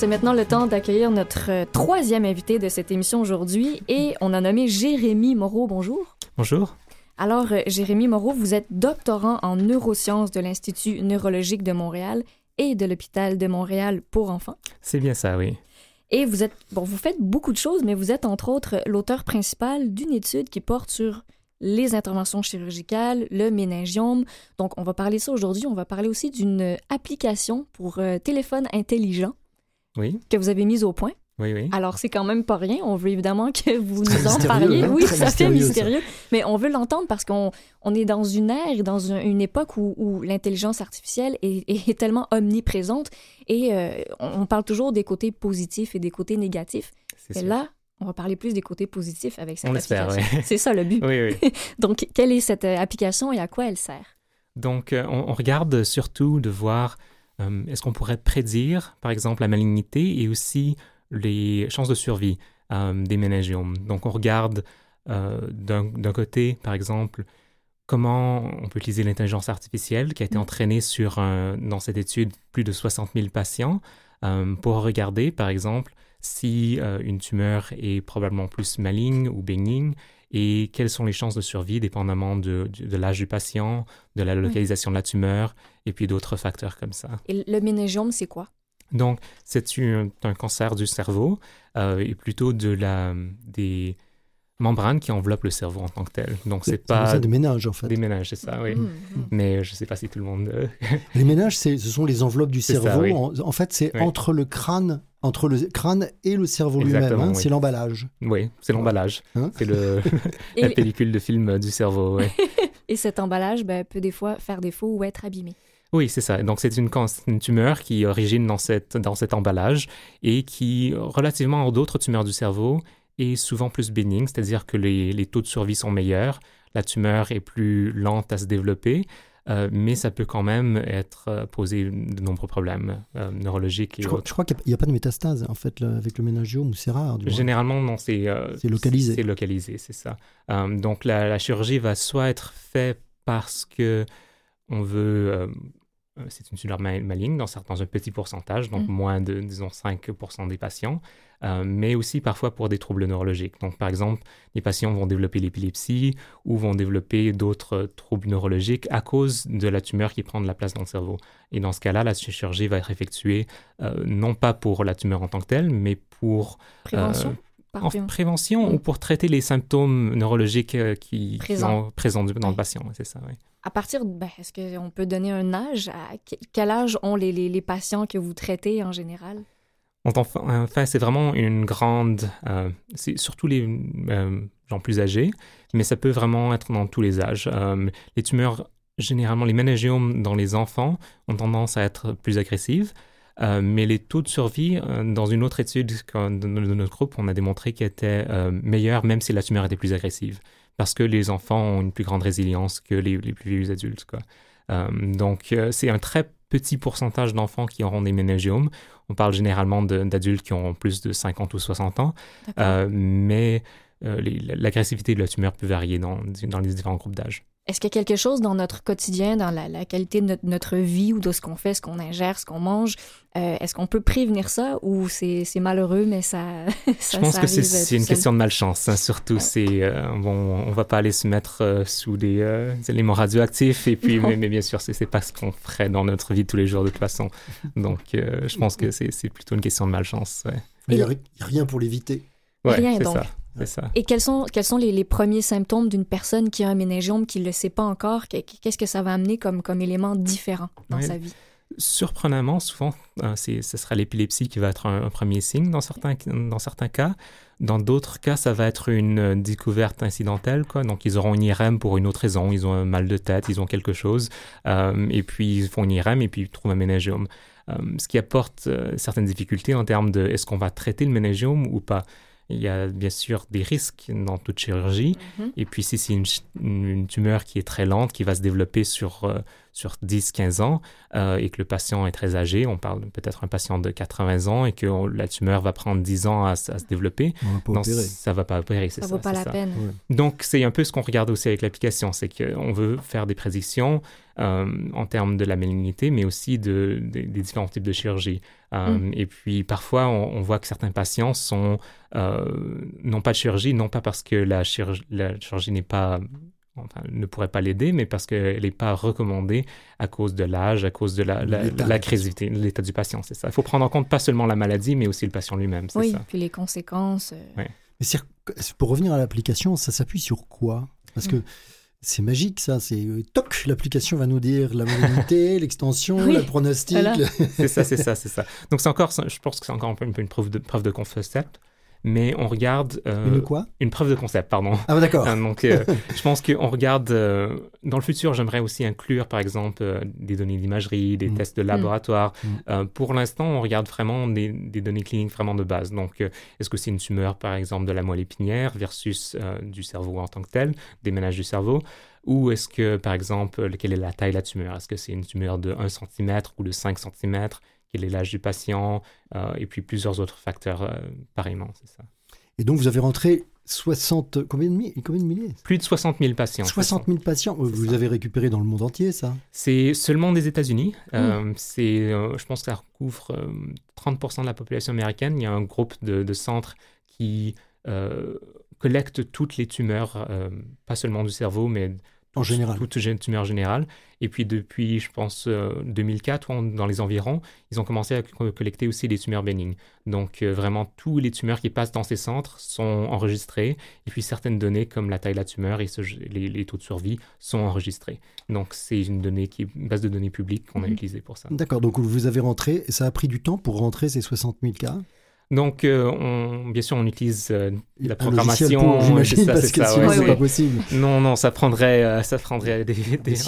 C'est maintenant le temps d'accueillir notre euh, troisième invité de cette émission aujourd'hui et on a nommé Jérémy Moreau. Bonjour. Bonjour. Alors, euh, Jérémy Moreau, vous êtes doctorant en neurosciences de l'Institut neurologique de Montréal et de l'Hôpital de Montréal pour enfants. C'est bien ça, oui. Et vous êtes, bon, vous faites beaucoup de choses, mais vous êtes entre autres l'auteur principal d'une étude qui porte sur les interventions chirurgicales, le méningiome. Donc, on va parler ça aujourd'hui. On va parler aussi d'une application pour euh, téléphone intelligent Oui, que vous avez mise au point. oui, oui. Alors, c'est quand même pas rien. On veut évidemment que vous nous en parliez. hein? Oui, Très ça fait mystérieux, ça. Mais on veut l'entendre parce qu'on on est dans une ère et dans un- une époque où, où l'intelligence artificielle est, est tellement omniprésente et euh, on, on parle toujours des côtés positifs et des côtés négatifs. Et là, on va parler plus des côtés positifs avec cette On l'espère, application. oui. C'est ça le but. Oui, oui. Donc, quelle est cette euh, application et à quoi elle sert? Donc, euh, on, on regarde surtout de voir euh, est-ce qu'on pourrait prédire, par exemple, la malignité et aussi les chances de survie euh, des méningiomes. Donc, on regarde euh, d'un d'un côté, par exemple, comment on peut utiliser l'intelligence artificielle qui a été Mm. entraînée sur, dans cette étude, plus de 60 000 patients pour regarder, par exemple, si une tumeur est probablement plus maligne ou bénigne et quelles sont les chances de survie dépendamment de, de- de l'âge du patient, de la localisation de la tumeur et puis d'autres facteurs comme ça. Et le méningiome, c'est quoi? Donc, c'est un, un cancer du cerveau euh, et plutôt de la, des membranes qui enveloppent le cerveau en tant que tel. Donc, c'est Ça pas des ménages, en fait. des ménages, c'est ça, oui. Mhm. Mais je ne sais pas si tout le monde... euh, Les ménages, ce sont les enveloppes du ça, cerveau. oui. en, en fait, c'est Oui. entre le crâne, entre le crâne et le cerveau lui-même. Hein, oui. C'est l'emballage. oui, c'est l'emballage. Hein c'est le, la pellicule de film du cerveau, et cet emballage ben, peut des fois faire défaut ou être abîmé. Oui, c'est ça. Donc, c'est une, tumeur qui origine dans, cette, dans cet emballage et qui, relativement à d'autres tumeurs du cerveau, est souvent plus bénigne, c'est-à-dire que les, les taux de survie sont meilleurs, la tumeur est plus lente à se développer, euh, mais ça peut quand même être euh, poser de nombreux problèmes euh, neurologiques et Je crois, autres. je crois qu'il n'y a, pas de métastase, en fait, là, avec le méningiome, c'est rare. du. Généralement, non, c'est euh, C'est localisé. C'est localisé, c'est ça. Euh, donc, la, la chirurgie va soit être faite parce que on veut. c'est une tumeur ma- maligne dans, certains, dans un petit pourcentage, donc Mm. moins de, disons, 5% des patients, euh, mais aussi parfois pour des troubles neurologiques. Donc, par exemple, les patients vont développer l'épilepsie ou vont développer d'autres euh, troubles neurologiques à cause de la tumeur qui prend de la place dans le cerveau. Et dans ce cas-là, la chirurgie va être effectuée euh, non pas pour la tumeur en tant que telle, mais pour Prévention? En préven- prévention ou pour traiter les symptômes neurologiques qui, sont présents dans le patient, c'est ça, oui. À partir, ben, est-ce qu'on peut donner un âge? À que- quel âge ont les, les, les patients que vous traitez en général? Enfin, c'est vraiment une grande... euh, c'est surtout les euh, gens plus âgés, mais ça peut vraiment être dans tous les âges. Euh, les tumeurs, généralement, les méningiomes dans les enfants ont tendance à être plus agressives, mais les taux de survie, dans une autre étude de, notre groupe, on a démontré qu'ils étaient meilleurs même si la tumeur était plus agressive, parce que les enfants ont une plus grande résilience que les, plus vieux adultes. Donc, c'est un très petit pourcentage d'enfants qui auront des méningiomes. On parle généralement d'adultes qui ont plus de 50 ou 60 ans, euh, mais euh, l'agressivité de la tumeur peut varier dans, dans les différents groupes d'âge. Est-ce qu'il y a quelque chose dans notre quotidien, dans la, la qualité de notre, notre vie ou de ce qu'on fait, ce qu'on ingère, ce qu'on mange, euh, est-ce qu'on peut prévenir ça ou c'est malheureux, mais ça, ça Je pense ça que c'est euh, une seul? question de malchance. hein, surtout, Ouais. c'est euh, bon, on va pas aller se mettre euh, sous des euh, éléments radioactifs et puis, mais, mais bien sûr, c'est pas ce qu'on ferait dans notre vie tous les jours de toute façon. Donc, euh, je pense que c'est plutôt une question de malchance. Ouais, Il n'y a, rien pour l'éviter. ouais Rien, donc. ça, c'est ça. Et quels sont, quels sont les, les premiers symptômes d'une personne qui a un méningiome qui ne le sait pas encore? Que- Qu'est-ce que ça va amener comme, comme élément différent dans sa vie? Surprenamment, souvent, euh, ce sera l'épilepsie qui va être un, un premier signe dans certains, dans certains cas. Dans d'autres cas, ça va être une euh, découverte incidentelle. Quoi. Donc, ils auront une IRM pour une autre raison. Ils ont un mal de tête, ils ont quelque chose. euh, et puis, ils font une IRM et puis ils trouvent un méningiome. Euh, ce qui apporte euh, certaines difficultés en termes de est-ce qu'on va traiter le méningiome ou pas? Il y a bien sûr des risques dans toute chirurgie. Mhm. Et puis, si c'est une, tumeur qui est très lente, qui va se développer sur, euh, sur 10-15 ans, euh, et que le patient est très âgé, on parle peut-être un patient de 80 ans, et que on- la tumeur va prendre 10 ans à, se développer, On va pas non, opérer. ça va pas opérer, Ça ça. vaut pas la ça. peine. Donc, c'est un peu ce qu'on regarde aussi avec l'application, c'est qu'on veut faire des prédictions euh, en termes de la malignité, mais aussi de, de- des différents types de chirurgie. Euh, Mm. Et puis, parfois, on, on voit que certains patients sont, euh, n'ont pas de chirurgie, non pas parce que la chirurgie, la chirurgie n'est pas enfin, ne pourrait pas l'aider, mais parce qu'elle n'est pas recommandée à cause de l'âge, à cause de la- la- L'état. du patient, c'est ça. Il faut prendre en compte pas seulement la maladie, mais aussi le patient lui-même, c'est Oui, ça. puis les conséquences. euh, Mais c'est- pour revenir à l'application, ça s'appuie sur quoi? Parce Mm. que c'est magique, ça. C'est euh, toc, l'application va nous dire la malignité, l'extension, Oui, le pronostic. voilà. C'est ça, c'est ça, c'est ça. Donc c'est encore, je pense que c'est encore un peu, un peu une preuve de, preuve de concept, mais on regarde... euh, Une quoi? Une preuve de concept, pardon. Ah, bah, d'accord. Donc, euh, je pense qu'on regarde... euh, dans le futur, j'aimerais aussi inclure, par exemple, des données d'imagerie, des Mm. tests de laboratoire. Mm. Euh, pour l'instant, on regarde vraiment des, des données cliniques vraiment de base. Donc, est-ce que c'est une tumeur, par exemple, de la moelle épinière versus du cerveau en tant que tel, des ménages du cerveau? Ou est-ce que, par exemple, quelle est la taille de la tumeur? Est-ce que c'est une tumeur de 1 cm ou de 5 cm Quel est l'âge du patient Euh, Et puis plusieurs autres facteurs euh, pareillement, c'est ça. Et donc, vous avez rentré 60. Combien de, mi- combien de milliers? Plus de 60 000 patients. 60 000 patients. Vous ça. avez récupéré dans le monde entier, ça? C'est seulement des États-Unis. Euh, c'est, euh, je pense que ça recouvre euh, 30% de la population américaine. Il y a un groupe de, de centres qui euh, collectent toutes les tumeurs, euh, pas seulement du cerveau, mais En général. toutes les tumeurs générales. Et puis depuis, je pense, euh, 2004, ou en- dans les environs, ils ont commencé à co- collecter aussi des tumeurs bénignes. Donc euh, vraiment, tous les tumeurs qui passent dans ces centres sont enregistrées. Et puis certaines données, comme la taille de la tumeur et ce- les, les taux de survie, sont enregistrés. Donc c'est une donnée qui est une base de données publique qu'on a Mhm. utilisée pour ça. D'accord, donc vous avez rentré, et ça a pris du temps pour rentrer ces 60 000 cas? Donc euh, on, bien sûr, on utilise euh, la programmation. ouais, j'imagine, parce c'est que ça, sinon ouais, c'est pas possible. Non, non, ça prendrait, euh, ça prendrait des,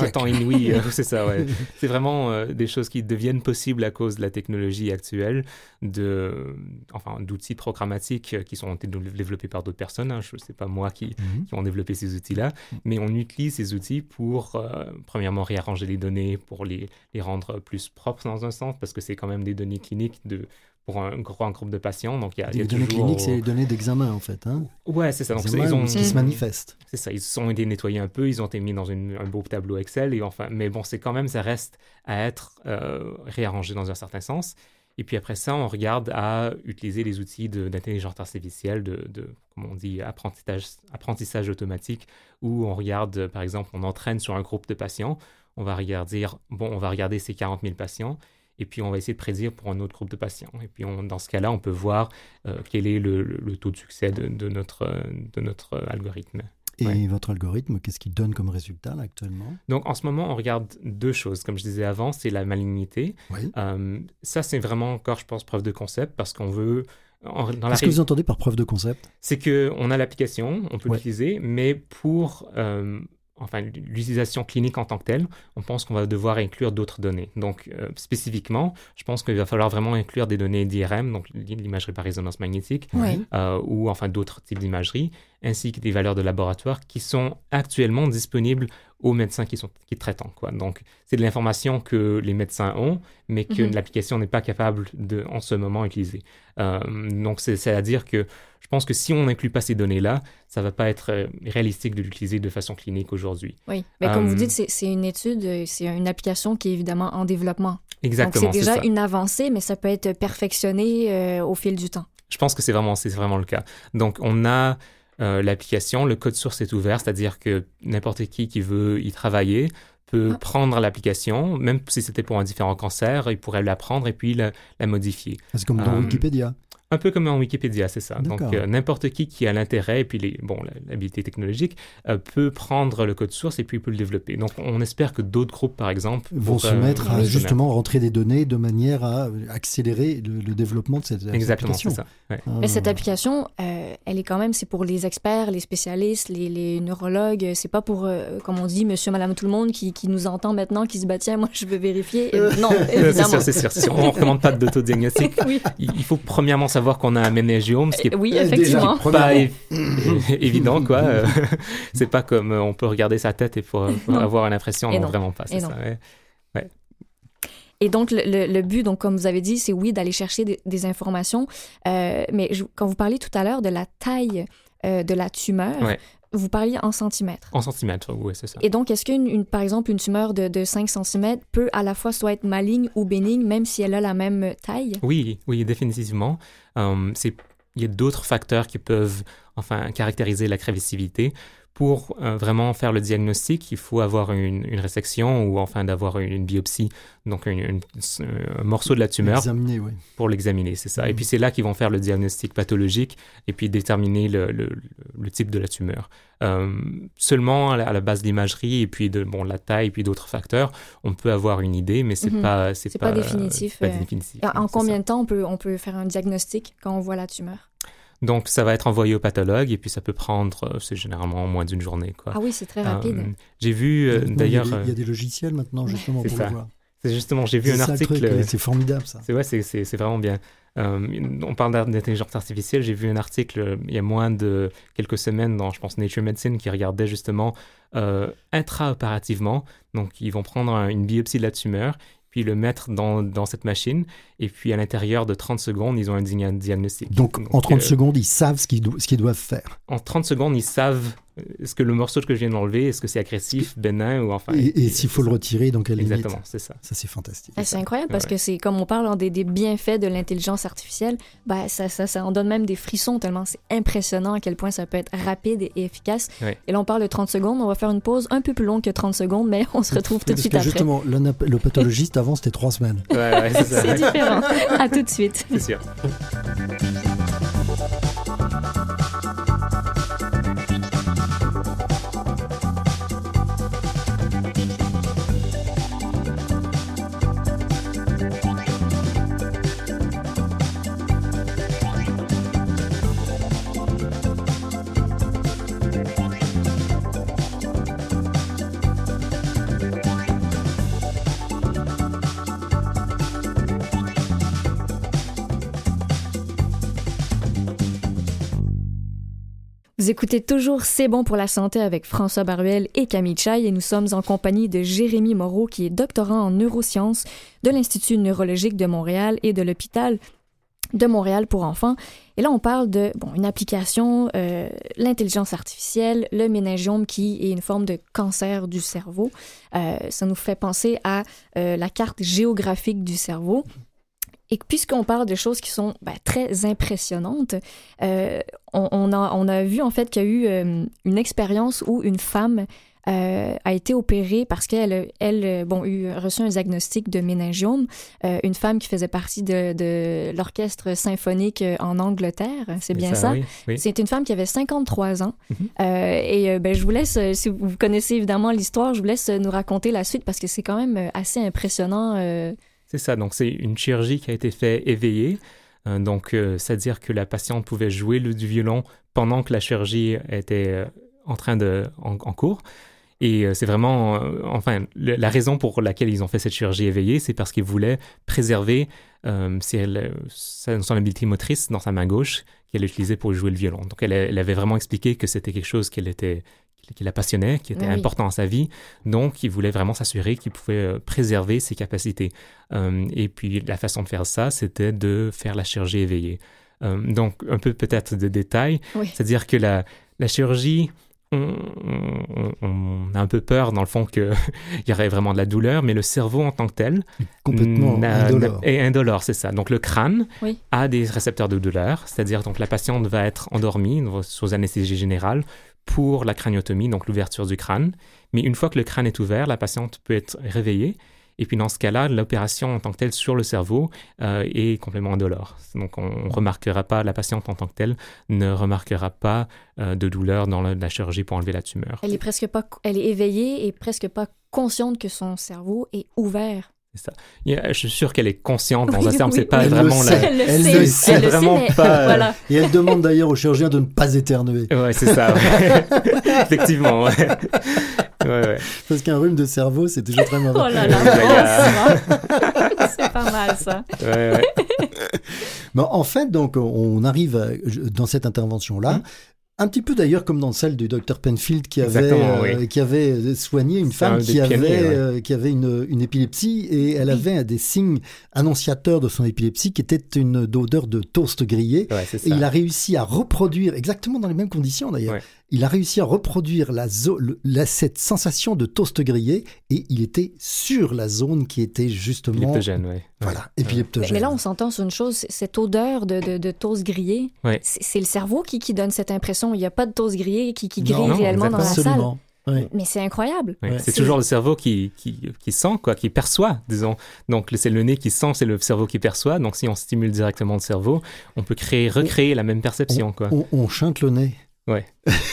un temps inouï. euh, c'est ça, ouais. C'est vraiment euh, des choses qui deviennent possibles à cause de la technologie actuelle, de, enfin, d'outils programmatiques euh, qui sont développés par d'autres personnes. hein. Je sais pas moi qui, Mhm. qui ont développé ces outils-là, mais on utilise ces outils pour, euh, premièrement, réarranger les données, pour les, les rendre plus propres dans un sens, parce que c'est quand même des données cliniques de, pour un grand groupe de patients. Donc, il y a, il y a Les données toujours- cliniques, c'est les données d'examen, en fait. Hein. Ouais, c'est ça. Donc, ils ont... qui se manifeste. C'est ça, ils ont été nettoyés un peu, ils ont été mis dans une- un beau tableau Excel, et enfin, mais bon, c'est quand même, ça reste à être euh, réarrangé dans un certain sens. Et puis après ça, on regarde à utiliser les outils d'intelligence artificielle, de, de, comme on dit, apprentissage, apprentissage automatique, où on regarde, euh, par exemple, on entraîne sur un groupe de patients, on va regarder, bon, on va regarder ces 40 000 patients, et puis on va essayer de prédire pour un autre groupe de patients. Et puis on- dans ce cas-là, on peut voir euh, quel est le, le- le taux de succès de, de notre, de notre euh, algorithme. Et Ouais. votre algorithme, qu'est-ce qu'il donne comme résultat là, actuellement? Donc en ce moment, on regarde deux choses. Comme je disais avant, c'est la malignité. Oui. Euh, ça, c'est vraiment encore, je pense, preuve de concept parce qu'on veut. Qu'est-ce que vous entendez par preuve de concept? C'est qu'on a l'application, on peut Ouais. l'utiliser, mais pour euh, enfin, l'utilisation clinique en tant que telle, on pense qu'on va devoir inclure d'autres données. Donc, euh, spécifiquement, je pense qu'il va falloir vraiment inclure des données d'IRM, donc l'imagerie par résonance magnétique, euh, ou enfin d'autres types d'imagerie, ainsi que des valeurs de laboratoire qui sont actuellement disponibles aux médecins qui sont qui traitent. Quoi. Donc, c'est de l'information que les médecins ont, mais que Mhm. l'application n'est pas capable de, en ce moment, utiliser. Euh, donc, c'est c'est à dire que je pense que si on n'inclut pas ces données-là, ça va pas être euh, réalistique de l'utiliser de façon clinique aujourd'hui. Oui. Mais comme vous Euh, dites, c'est une étude, euh, c'est une application qui est évidemment en développement. Exactement. Donc c'est déjà ça. une avancée, mais ça peut être perfectionné euh, au fil du temps. Je pense que c'est vraiment, c'est vraiment le cas. Donc, on a euh, l'application, le code source est ouvert, c'est-à-dire que n'importe qui qui veut y travailler peut Ah. prendre l'application, même si c'était pour un différent cancer, il pourrait la prendre et puis la, la modifier. C'est comme dans Euh, Wikipédia. Un peu comme en Wikipédia, c'est ça. Donc, euh, n'importe qui qui a l'intérêt et puis les, bon, l'habilité technologique euh, peut prendre le code source et puis peut le développer. Donc, on espère que d'autres groupes, par exemple, Vont se mettre à justement rentrer des données de manière à accélérer le, le développement de cette, cette Exactement, application. c'est ça. ouais. Mais cette Ah. application, euh, elle est quand même, c'est pour les experts, les spécialistes, les, les neurologues. C'est pas pour, euh, comme on dit, monsieur, madame, tout le monde qui, qui nous entend maintenant, qui se bat, tiens, moi, je veux vérifier. Euh, non, Euh, C'est évidemment. sûr, c'est sûr. Si on ne recommande pas d'autodiagnostic, oui. il faut premièrement savoir qu'on a un méningiome, ce qui est Euh, oui, Euh, effectivement. déjà, pas évident, quoi. Euh, c'est pas comme euh, on peut regarder sa tête et pour, pour Non. avoir une impression, non, non. vraiment pas, c'est ça. ouais. Et donc, le, le- le but, donc, comme vous avez dit, c'est oui, d'aller chercher des, des informations. Euh, mais je- quand vous parliez tout à l'heure de la taille euh, de la tumeur, Ouais. Vous parliez en centimètres. En centimètres, oui, c'est ça. Et donc, est-ce qu'une, une- par exemple, une tumeur de, de 5 cm peut à la fois soit être maligne ou bénigne, même si elle a la même taille? Oui, oui, définitivement. Euh, c'est, il y a d'autres facteurs qui peuvent, enfin, caractériser la gravissivité. Pour euh, vraiment faire le diagnostic, il faut avoir une, une résection ou enfin d'avoir une, une biopsie, donc une- une- un morceau de la tumeur Examiner, oui. pour l'examiner, c'est ça. Et Mhm. puis c'est là qu'ils vont faire le diagnostic pathologique et puis déterminer le, le- le type de la tumeur. Euh, seulement à la, à la base de l'imagerie et puis de bon la taille et puis d'autres facteurs, on peut avoir une idée, mais c'est Mhm. pas c'est pas pas, définitif, pas définitif, En, combien de temps on peut, on peut faire un diagnostic quand on voit la tumeur? Donc, ça va être envoyé au pathologue et puis ça peut prendre, euh, c'est généralement moins d'une journée. Quoi. Ah oui, c'est très rapide. Euh, j'ai vu euh, d'ailleurs. Il y, a des- il y a euh, des logiciels maintenant, justement, pour ça. le voir. C'est justement, j'ai vu un article. C'est formidable, ça. C'est ouais, c'est- vraiment bien. Euh, on parle d'intelligence artificielle. J'ai vu un article il y a moins de quelques semaines dans, je pense, Nature Medicine qui regardait justement euh, intra-opérativement. Donc, ils vont prendre un- une biopsie de la tumeur, puis le mettre dans, dans cette machine, et puis à l'intérieur de 30 secondes, ils ont un dia- diagnostic. Donc, en 30 euh, secondes, ils savent ce qu'ils do- ce qu'ils doivent faire. En 30 secondes, ils savent euh, est-ce que le morceau que je viens d'enlever, est-ce que c'est agressif, bénin ou enfin. Et, et s'il faut le ça. retirer, la limite. Exactement, c'est ça. Ça, c'est fantastique. Ah, C'est incroyable parce Ouais. que c'est comme on parle hein, des, des bienfaits de l'intelligence artificielle, ben, ça, ça, ça en donne même des frissons tellement c'est impressionnant à quel point ça peut être rapide et efficace. Ouais. Et là, on parle de 30 secondes. On va faire une pause un peu plus longue que 30 secondes, mais on se retrouve tout de Parce suite que après. justement, le, pathologiste, avant, c'était trois semaines. Ouais, ouais, c'est ça. C'est différent. À tout de suite. Vous écoutez toujours C'est bon pour la santé avec François Baruel et Camille Chaille et nous sommes en compagnie de Jérémy Moreau qui est doctorant en neurosciences de l'Institut neurologique de Montréal et de l'hôpital de Montréal pour enfants. Et là, on parle de bon, une application, euh, l'intelligence artificielle, le méningiome qui est une forme de cancer du cerveau. Euh, ça nous fait penser à euh, la carte géographique du cerveau. Et puisqu'on parle de choses qui sont ben, très impressionnantes, euh, on, on a, on a vu en fait qu'il y a eu euh, une expérience où une femme euh, a été opérée parce qu'elle elle, bon, eu reçu un diagnostic de méningiome. Une femme qui faisait partie de, de l'orchestre symphonique en Angleterre, c'est bien ça? oui, oui. C'est une femme qui avait 53 ans. Mhm. Et ben, je vous laisse, si vous connaissez évidemment l'histoire, je vous laisse nous raconter la suite parce que c'est quand même assez impressionnant. C'est ça, donc c'est une chirurgie qui a été faite éveillée. Euh, donc, euh, c'est-à-dire que la patiente pouvait jouer le, du violon pendant que la chirurgie était euh, en train de en, cours. Et c'est vraiment, enfin, la raison pour laquelle ils ont fait cette chirurgie éveillée, c'est parce qu'ils voulaient préserver ses- le- sa- son habileté motrice dans sa main gauche qu'elle utilisait pour jouer le violon. Donc, elle, elle avait vraiment expliqué que c'était quelque chose qu'elle était qui la passionnait, qui était Oui. important dans sa vie. Donc, il voulait vraiment s'assurer qu'il pouvait euh, préserver ses capacités. Euh, et puis, la façon de faire ça, c'était de faire la chirurgie éveillée. Euh, donc, un peu peut-être de détails. Oui. C'est-à-dire que la, la chirurgie, on, on- on a un peu peur, dans le fond, qu'il y aurait vraiment de la douleur, mais le cerveau en tant que tel Complètement n'a- indolore. n'a- est indolore, c'est ça. Donc, le crâne Oui. a des récepteurs de douleur, c'est-à-dire donc la patiente va être endormie sous anesthésie générale pour la craniotomie, donc l'ouverture du crâne. Mais une fois que le crâne est ouvert, la patiente peut être réveillée. Et puis dans ce cas-là, l'opération en tant que telle sur le cerveau euh, est complètement indolore. Donc on ne remarquera pas, la patiente en tant que telle ne remarquera pas euh, de douleur dans la, la chirurgie pour enlever la tumeur. Elle est presque pas, elle est éveillée et presque pas consciente que son cerveau est ouvert. Il y a- Je suis sûr qu'elle est consciente dans Oui, un terme, oui, c'est pas vraiment la... le Elle le Elle sait, le sait elle vraiment sait, pas, euh, voilà. Et elle demande d'ailleurs au chirurgien de ne pas éternuer. Ouais, c'est ça. ouais. Effectivement, ouais. Ouais, ouais. Parce qu'un rhume de cerveau, c'est toujours très mauvais. Oh là là, oh, c'est pas mal ça. Ouais, ouais. Mais en fait, donc, on arrive à- dans cette intervention-là. Mhm. Un petit peu d'ailleurs comme dans celle du docteur Penfield qui avait, euh, oui. qui avait soigné une un femme qui avait, pionniers, ouais. euh, qui avait une, une épilepsie et elle avait des signes annonciateurs de son épilepsie qui était une odeur de toast grillé. Ouais, Et il a réussi à reproduire, exactement dans les mêmes conditions d'ailleurs, Ouais. Il a réussi à reproduire la la- cette sensation de toast grillé et il était sur la zone qui était justement... Épileptogène, ouais. Voilà, Ouais. Mais, épileptogène. mais là, on s'entend sur une chose, cette odeur de, de, de toast grillé, Ouais. c'est c'est le cerveau qui, qui donne cette impression. Il n'y a pas de toast grillé qui, qui grille Non, réellement dans la salle. Absolument. Ouais. Mais c'est incroyable. C'est C'est- toujours le cerveau qui, qui, qui sent, quoi, qui perçoit, disons. Donc, c'est le nez qui sent, c'est le cerveau qui perçoit. Donc, si on stimule directement le cerveau, on peut créer, recréer la même perception, quoi. On, on chante le nez. Ouais.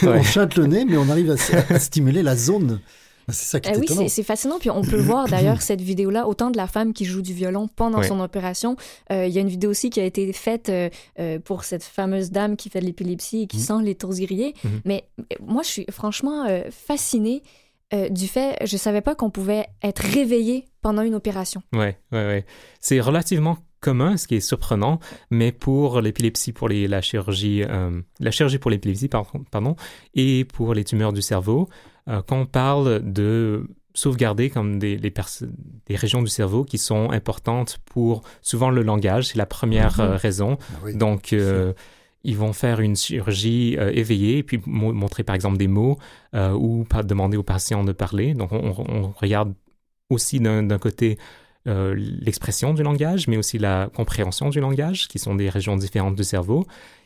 on chante le nez, mais on arrive à, stimuler la zone. Ah, C'est ça qui Eh est oui, étonnant. c'est fascinant. Puis on peut voir d'ailleurs cette vidéo-là, autant de la femme qui joue du violon pendant Ouais. son opération. Euh, Il y a une vidéo aussi qui a été faite euh, euh, pour cette fameuse dame qui fait de l'épilepsie et qui Mhm. sent les tourzieriers. Mhm. Mais euh, moi, je suis franchement euh, fascinée euh, du fait, je savais pas qu'on pouvait être réveillé pendant une opération. Ouais, ouais, ouais. C'est relativement commun, ce qui est surprenant, mais pour l'épilepsie, pour les, la chirurgie, euh, la chirurgie pour l'épilepsie, pardon, pardon, et pour les tumeurs du cerveau, euh, quand on parle de sauvegarder comme des, les pers- des régions du cerveau qui sont importantes pour souvent le langage, c'est la première Mhm. euh, raison. Ah oui. Donc, ils vont faire une chirurgie euh, éveillée et puis mo- montrer par exemple des mots euh, ou demander aux patients de parler. Donc, on, on regarde aussi d'un côté euh, l'expression du langage, mais aussi la compréhension du langage, qui sont des régions différentes du cerveau.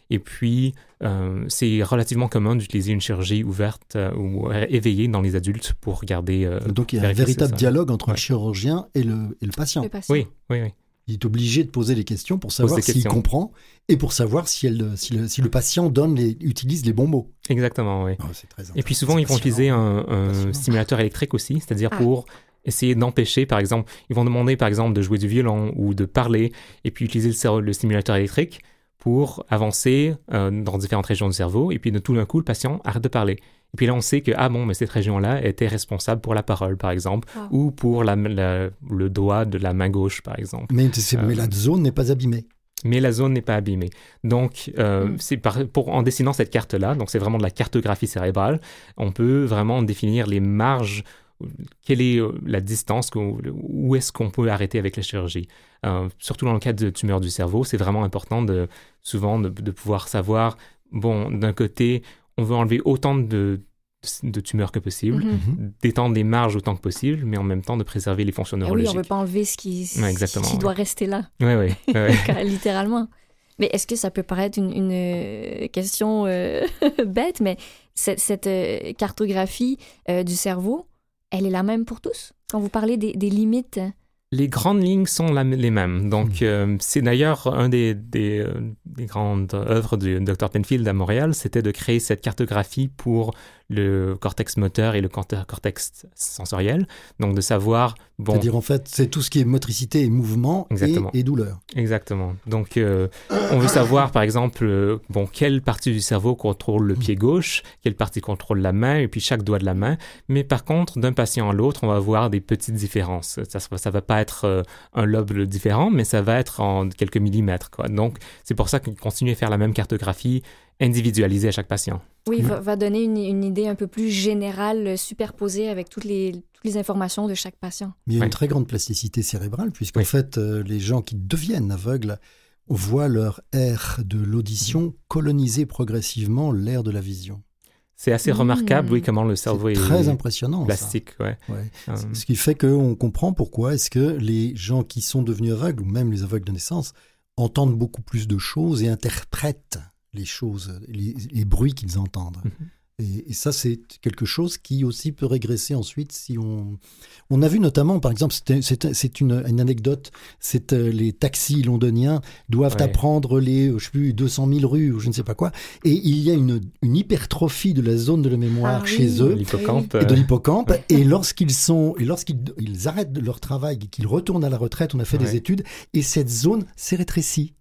Et puis, euh, c'est relativement commun d'utiliser une chirurgie ouverte euh, ou éveillée dans les adultes pour regarder. euh, Donc il y a un véritable ça. dialogue entre le chirurgien et le, et le patient. Le patient. Oui, oui, oui. Il est obligé de poser les questions pour savoir s'il comprend et pour savoir si, elle, si, le, si le patient donne les, utilise les bons mots. Exactement, oui. Oh, très Et puis souvent, ils vont utiliser un, stimulateur électrique aussi, c'est-à-dire Ah. pour essayer d'empêcher, par exemple, ils vont demander, par exemple, de jouer du violon ou de parler, et puis utiliser le, cerveau- le stimulateur électrique pour avancer euh, dans différentes régions du cerveau, et puis de tout d'un coup, le patient arrête de parler. Et puis là, on sait que, ah bon, mais cette région-là était responsable pour la parole, par exemple, Wow. ou pour la- la- le doigt de la main gauche, par exemple. Mais, c'est- Euh, mais la zone n'est pas abîmée. mais la zone n'est pas abîmée. Donc, euh, Mm. c'est pour, en dessinant cette carte-là, donc c'est vraiment de la cartographie cérébrale, on peut vraiment définir les marges, quelle est euh, la distance, où est-ce qu'on peut arrêter avec la chirurgie? Euh, surtout dans le cas de tumeurs du cerveau, c'est vraiment important de souvent de, de pouvoir savoir, bon, d'un côté, on veut enlever autant de, de tumeurs que possible, Mhm. d'étendre les marges autant que possible, mais en même temps de préserver les fonctions Eh oui, neurologiques. on veut pas enlever ce qui, Ouais, exactement, ce qui ouais. doit rester là, Ouais, ouais, ouais, littéralement. Mais est-ce que ça peut paraître une, une, euh, question euh, bête, mais cette, cette, euh, cartographie euh, du cerveau, elle est la même pour tous? Quand vous parlez des, des limites, Les grandes lignes sont la- les mêmes. Donc, Hmm. euh, c'est d'ailleurs un des, des, euh, des grandes œuvres du Dr. Penfield à Montréal, c'était de créer cette cartographie pour le cortex moteur et le corte- cortex sensoriel. Donc, de savoir, bon, C'est-à-dire, en fait, c'est tout ce qui est motricité et mouvement et, et douleur. Exactement. Donc, euh, on veut savoir, par exemple, euh, bon, quelle partie du cerveau contrôle le pied gauche, quelle partie contrôle la main, et puis chaque doigt de la main. Mais par contre, d'un patient à l'autre, on va voir des petites différences. Ça ne va pas être euh, un lobe différent, mais ça va être en quelques millimètres. Quoi. Donc, c'est pour ça qu'on continue à faire la même cartographie individualisée à chaque patient. oui, Mhm. va, va donner une, une idée un peu plus générale, superposée avec toutes les, toutes les informations de chaque patient. Mais il y a une très grande plasticité cérébrale, puisqu'en Oui. fait, euh, les gens qui deviennent aveugles voient leur aire de l'audition coloniser progressivement l'aire de la vision. C'est assez Mm. remarquable, oui, comment le cerveau est très impressionnant. plastique. Ouais. Ouais. Euh, Ce qui fait qu'on comprend pourquoi est-ce que les gens qui sont devenus aveugles, ou même les aveugles de naissance, entendent beaucoup plus de choses et interprètent les choses, les, les bruits qu'ils entendent. Mhm. Et, et ça, c'est quelque chose qui aussi peut régresser ensuite si on... On a vu notamment, par exemple, c'est c'est une, une anecdote, c'est euh, les taxis londoniens doivent Ouais. apprendre les, euh, je sais plus, 200 000 rues ou je ne sais pas quoi, et il y a une, une hypertrophie de la zone de la mémoire Ah chez oui. eux et de euh, l'hippocampe. Et lorsqu'ils sont, et lorsqu'ils ils arrêtent leur travail et qu'ils retournent à la retraite, on a fait des études, et cette zone s'est rétrécie.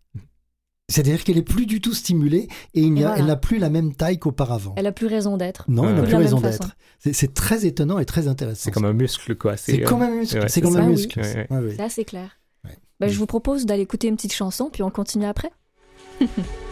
C'est-à-dire qu'elle est plus du tout stimulée et il n'y Et a- voilà. elle n'a plus la même taille qu'auparavant. Elle a plus raison d'être. Non, elle n'a plus raison d'être. C'est- très étonnant et très intéressant. C'est comme un muscle, quoi. C'est euh, comme un muscle. ouais, c'est comme un oui. muscle. Ouais, ouais. C'est assez clair. Ouais. Ben, je vous propose d'aller écouter une petite chanson, puis on continue après.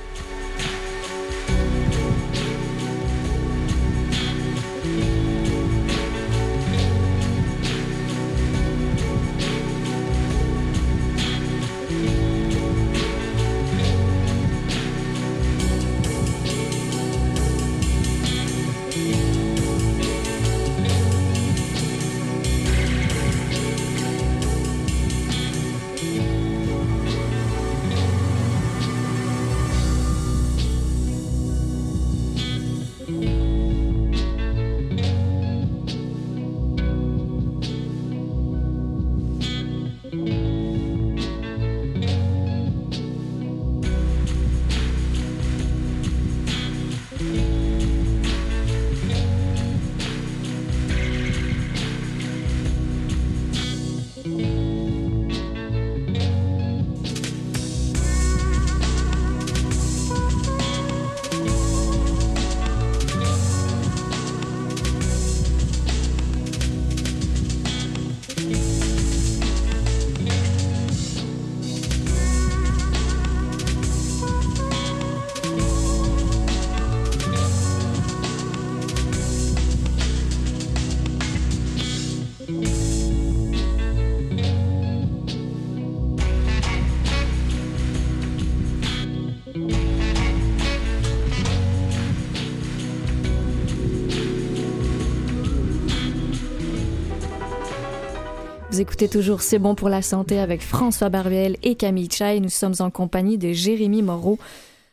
écoutez toujours C'est bon pour la santé avec François Barbiel et Camille Chai. Nous sommes en compagnie de Jérémy Moreau.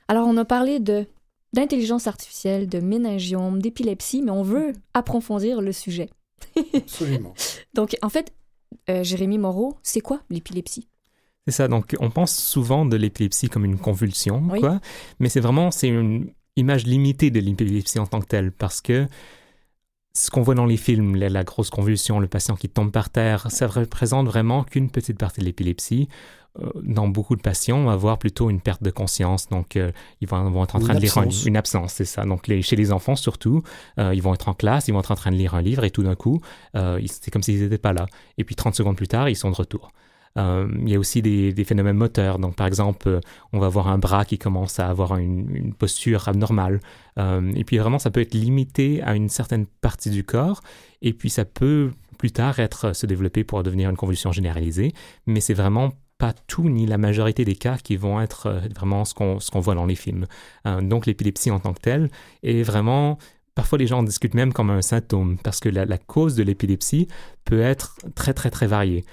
Alors, on a parlé de d'intelligence artificielle, de méningiome, d'épilepsie, mais on veut approfondir le sujet. Absolument. Donc, en fait, euh, Jérémy Moreau, c'est quoi l'épilepsie? C'est ça. Donc, on pense souvent de l'épilepsie comme une convulsion, Oui. quoi. Mais c'est vraiment, c'est une image limitée de l'épilepsie en tant que telle, parce que ce qu'on voit dans les films, la, la grosse convulsion, le patient qui tombe par terre, ça représente vraiment qu'une petite partie de l'épilepsie. Euh, Dans beaucoup de patients, on va avoir plutôt une perte de conscience. Donc, euh, ils vont, vont être en Une train de lire un- une absence, c'est ça. Donc, les- chez les enfants surtout, euh, ils vont être en classe, ils vont être en train de lire un livre et tout d'un coup, c'est comme s'ils n'étaient pas là. Et puis, 30 secondes plus tard, ils sont de retour. Euh, il y a aussi des, phénomènes moteurs. Donc, par exemple, euh, on va avoir un bras qui commence à avoir une, posture abnormale. Euh, et puis, vraiment, ça peut être limité à une certaine partie du corps. Et puis, ça peut plus tard être se développer pour devenir une convulsion généralisée. Mais c'est vraiment pas tout ni la majorité des cas qui vont être vraiment ce qu'on voit dans les films. Donc, l'épilepsie en tant que telle est vraiment Parfois, les gens en discutent même comme un symptôme, parce que la cause de l'épilepsie peut être très, très, très variée.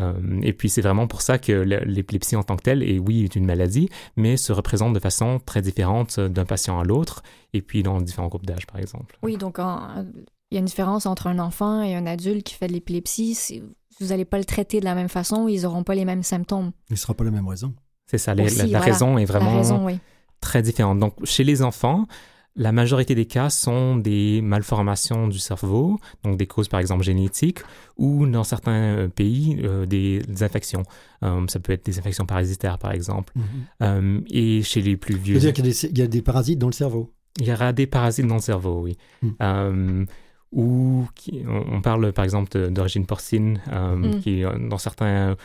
Euh, et puis, c'est vraiment pour ça que le- l'épilepsie en tant que telle, est oui, est une maladie, mais se représente de façon très différente d'un patient à l'autre, et puis dans différents groupes d'âge, par exemple. Oui, donc en- il y a une différence entre un enfant et un adulte qui fait de l'épilepsie. Vous n'allez pas le traiter de la même façon, ils n'auront pas les mêmes symptômes. Il ne sera pas la même raison. C'est ça, les- Aussi, la, la voilà. raison est vraiment raison, oui. très différente. Donc, chez les enfants, la majorité des cas sont des malformations du cerveau, donc des causes par exemple génétiques, ou dans certains euh, pays, euh, des, des infections. Euh, ça peut être des infections parasitaires par exemple. Euh, et chez les plus vieux, C'est-à-dire qu'il y, a des- il y a des parasites dans le cerveau. il y aura des parasites dans le cerveau, oui. Mm. Euh, ou qui- on, parle par exemple d'origine porcine, euh, Mm. qui dans certains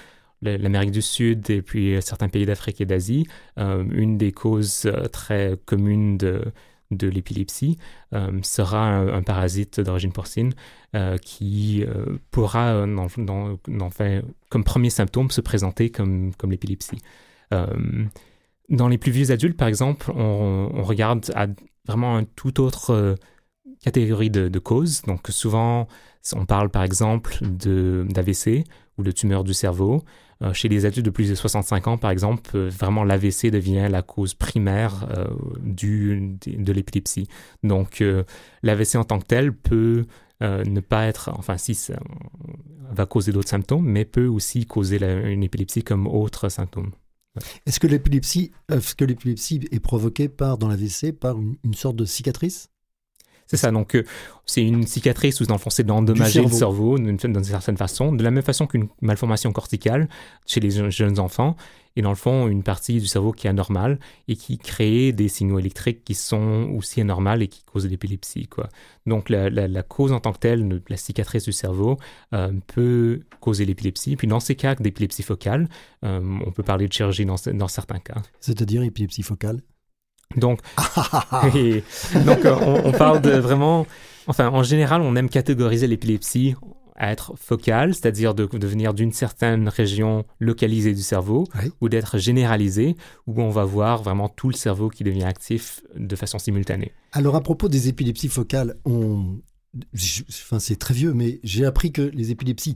l'Amérique du Sud et puis certains pays d'Afrique et d'Asie, euh, une des causes très communes de, de l'épilepsie euh, sera un, parasite d'origine porcine euh, qui euh, pourra, dans, comme premier symptôme, se présenter comme, comme l'épilepsie. Dans les plus vieux adultes, par exemple, on, regarde à vraiment un tout autre catégorie de, de causes. Donc souvent, on parle par exemple d'AVC ou de tumeur du cerveau. Euh, chez les adultes de plus de 65 ans, par exemple, euh, vraiment l'AVC devient la cause primaire euh, du, de, l'épilepsie. Donc l'AVC en tant que tel peut ne pas être, enfin si ça va causer d'autres symptômes, mais peut aussi causer une épilepsie comme autre symptôme. Est-ce que l'épilepsie est provoquée par, dans l'AVC par une sorte de cicatrice? C'est ça, donc euh, c'est une cicatrice où dans le fond c'est d'endommager le cerveau d'une certaine façon, de la même façon qu'une malformation corticale chez les jeunes- jeunes enfants, et dans le fond une partie du cerveau qui est anormale et qui crée des signaux électriques qui sont aussi anormales et qui causent l'épilepsie. quoi. Donc la, la- la cause en tant que telle, de la cicatrice du cerveau, euh, peut causer l'épilepsie. Puis dans ces cas d'épilepsie focale, euh, on peut parler de chirurgie dans, dans certains cas. C'est-à-dire épilepsie focale? Donc, et donc euh, on, on parle de vraiment, enfin en général, on aime catégoriser l'épilepsie à être focale, c'est-à-dire de, de venir d'une certaine région localisée du cerveau, Oui. ou d'être généralisée, où on va voir vraiment tout le cerveau qui devient actif de façon simultanée. Alors à propos des épilepsies focales, on... je- enfin, c'est très vieux, mais j'ai appris que les épilepsies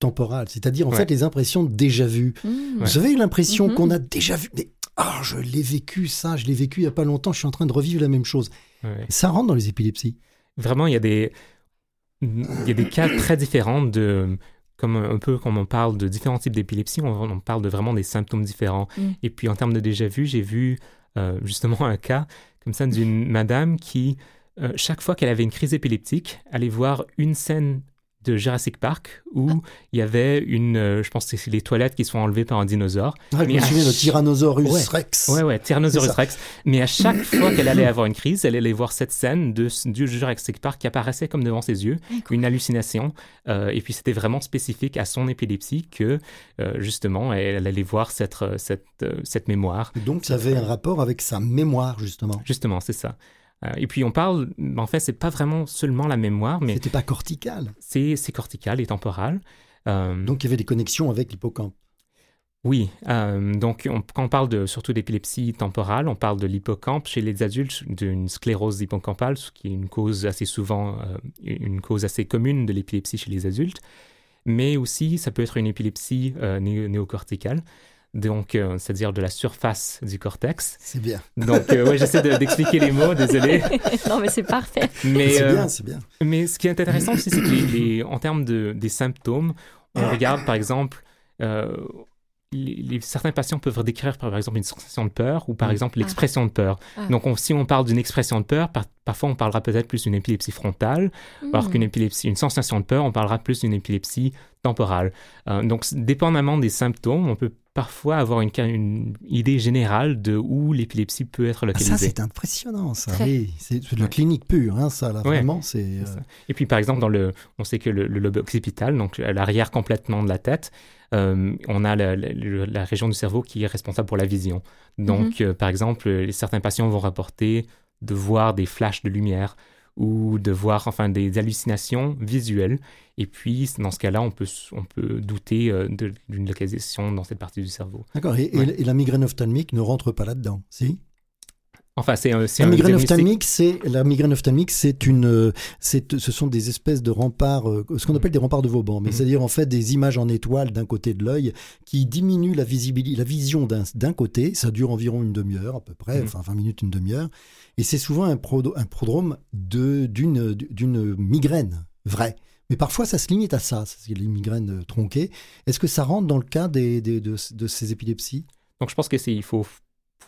temporales, c'est-à-dire en Ouais. fait les impressions déjà vues. Mmh. Vous avez l'impression Mhm. qu'on a déjà vu. Mais ah, je l'ai vécu ça, je l'ai vécu il y a pas longtemps. Je suis en train de revivre la même chose. Ouais. Ça rentre dans les épilepsies. Vraiment, il y a des, il y a des cas très différents de, comme un peu comme on parle de différents types d'épilepsie, on, on parle de vraiment des symptômes différents. Mm. Et puis en termes de déjà vu, j'ai vu euh, justement un cas comme ça d'une madame qui, euh, chaque fois qu'elle avait une crise épileptique, allait voir une scène de Jurassic Park où il y avait une, euh, je pense que c'est les toilettes qui sont enlevées par un dinosaure. Ah, je me souviens de Tyrannosaurus Ouais. Rex. Ouais, ouais, Tyrannosaurus. Rex. Mais à chaque fois qu'elle allait avoir une crise, elle allait voir cette scène de, du Jurassic Park qui apparaissait comme devant ses yeux, une hallucination. Euh, et puis c'était vraiment spécifique à son épilepsie que, euh, justement, elle, allait voir cette, cette, cette mémoire. Donc ça avait un rapport avec sa mémoire justement. Justement, c'est ça. Euh, et puis on parle, en fait, c'est pas vraiment seulement la mémoire, mais C'était pas cortical. c'est cortical et temporal. Euh, Donc il y avait des connexions avec l'hippocampe. Oui, euh, donc on- quand on parle de, surtout d'épilepsie temporale, on parle de l'hippocampe chez les adultes, d'une sclérose hippocampale, ce qui est une cause assez souvent, euh, une cause assez commune de l'épilepsie chez les adultes. mais aussi ça peut être une épilepsie euh, né- néocorticale, donc euh, c'est-à-dire de la surface du cortex. C'est bien. Donc euh, ouais, j'essaie de- d'expliquer les mots, désolé. non, mais c'est parfait. Mais, C'est euh, bien, c'est bien. mais ce qui est intéressant aussi, c'est que les, les- en termes de, des symptômes, on regarde par exemple, euh, les, les- certains patients peuvent décrire par exemple une sensation de peur ou par Mm. exemple l'expression de peur. Ah. Donc on- si on parle d'une expression de peur, par- parfois on parlera peut-être plus d'une épilepsie frontale, alors Hmm. qu'une épilepsie, une sensation de peur, on parlera plus d'une épilepsie temporale. Euh, donc dépendamment des symptômes, on peut parfois avoir une, une idée générale de où l'épilepsie peut être Ah, localisée. ça, c'est impressionnant, ça. Oui, c'est de la clinique pure, hein, ça, là, Ouais. vraiment, c'est... Euh, ça. Et puis, par exemple, dans le, on sait que le, le lobe occipital, donc à l'arrière complètement de la tête, euh, on a la, la- la- la région du cerveau qui est responsable pour la vision. Donc, euh, par exemple, certains patients vont rapporter de voir des flashs de lumière ou de voir enfin des hallucinations visuelles. Et puis, dans ce cas-là, on peut, on peut douter euh, d'une localisation dans cette partie du cerveau. D'accord, et, et- Ouais. et la migraine ophtalmique ne rentre pas là-dedans, si? Enfin, c'est un, La migraine ophtalmique, c'est la migraine ophtalmique, c'est une, c'est, ce sont des espèces de remparts, euh, ce qu'on appelle des remparts de Vauban, mais Mhm. c'est-à-dire en fait des images en étoile d'un côté de l'œil qui diminuent la visibilité, la vision d'un, côté. Ça dure environ une demi-heure à peu près, Mhm. enfin 20 minutes, une demi-heure, et c'est souvent un, un prodrome de d'une d'une migraine vraie. Mais parfois, ça se limite à ça, c'est les migraines tronquées. Est-ce que ça rentre dans le cas des, des- de, de ces épilepsies? Donc, je pense que c'est, il faut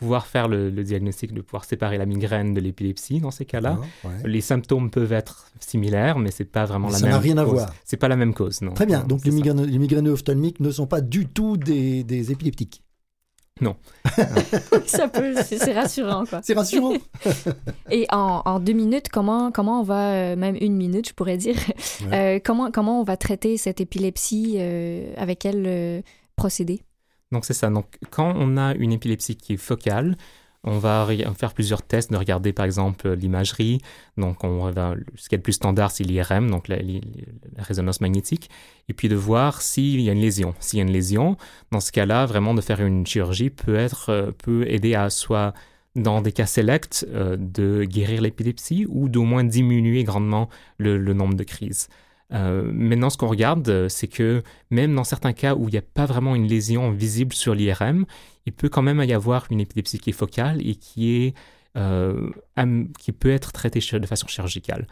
pouvoir faire le, le diagnostic, de pouvoir séparer la migraine de l'épilepsie dans ces cas-là. Ah, ouais. Les symptômes peuvent être similaires, mais c'est pas vraiment Mais la ça même n'a rien à cause. voir. C'est pas la même cause, non. Très bien, Non, donc les ça. migraines, les migraines ophtalmiques ne sont pas du tout des, des épileptiques. Ça peut, c'est rassurant, quoi. C'est rassurant. Et en, en deux minutes, comment, comment on va, euh, même une minute, je pourrais dire, euh, comment, comment on va traiter cette épilepsie, euh, avec quel euh, procédé? Donc c'est ça. Donc quand on a une épilepsie qui est focale, on va re- faire plusieurs tests, de regarder par exemple l'imagerie. Donc on va, ce qui est le plus standard, c'est l'IRM, donc la, résonance magnétique, et puis de voir s'il y a une lésion. S'il y a une lésion, dans ce cas-là, vraiment de faire une chirurgie peut être euh, peut aider à soit dans des cas sélects euh, de guérir l'épilepsie ou d'au moins diminuer grandement le nombre de crises. Euh, maintenant, ce qu'on regarde, euh, c'est que même dans certains cas où il n'y a pas vraiment une lésion visible sur l'IRM, il peut quand même y avoir une épilepsie qui est focale et qui, est, euh, qui peut être traitée de façon chirurgicale.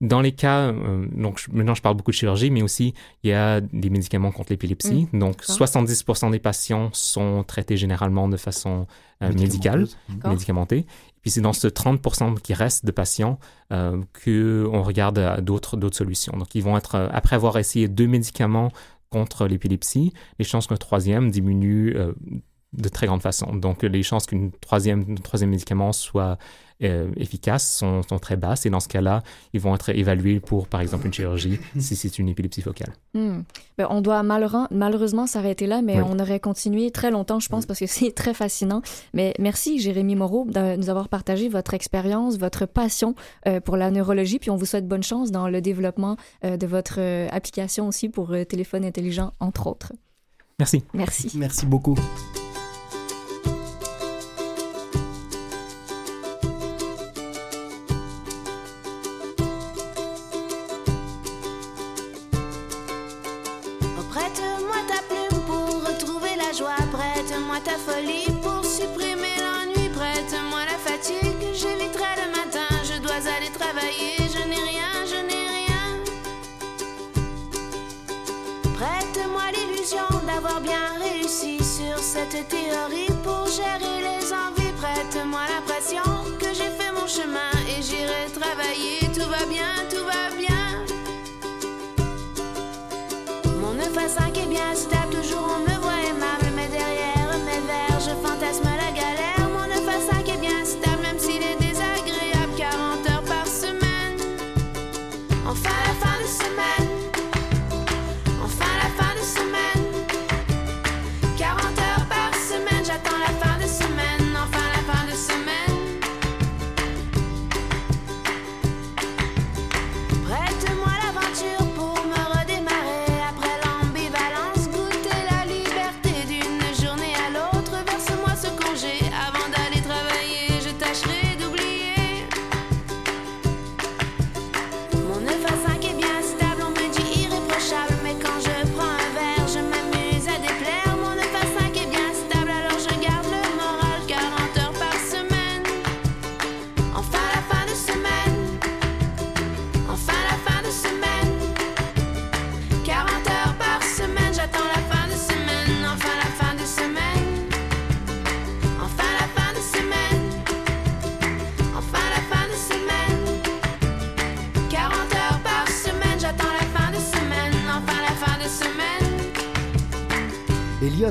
Dans les cas, euh, donc maintenant je parle beaucoup de chirurgie, mais aussi il y a des médicaments contre l'épilepsie. donc d'accord. 70% des patients sont traités généralement de façon médicale D'accord. Puis c'est dans ce 30% qui reste de patients euh, qu'on regarde à d'autres, d'autres solutions. Donc ils vont être, euh, après avoir essayé deux médicaments contre l'épilepsie, les chances qu'un troisième diminue euh, de très grande façon. Donc les chances qu'une troisième, troisième médicament soit euh, efficace sont, sont très basses et dans ce cas-là, ils vont être évalués pour, par exemple, une chirurgie si c'est une épilepsie focale. Hmm. Ben, on doit malheureusement, malheureusement s'arrêter là, mais Oui. on aurait continué très longtemps, je pense, parce que c'est très fascinant. Mais merci, Jérémy Moreau, de nous avoir partagé votre expérience, votre passion euh, pour la neurologie, puis on vous souhaite bonne chance dans le développement euh, de votre application aussi pour euh, téléphone intelligent, entre autres. Merci. Merci. Merci beaucoup.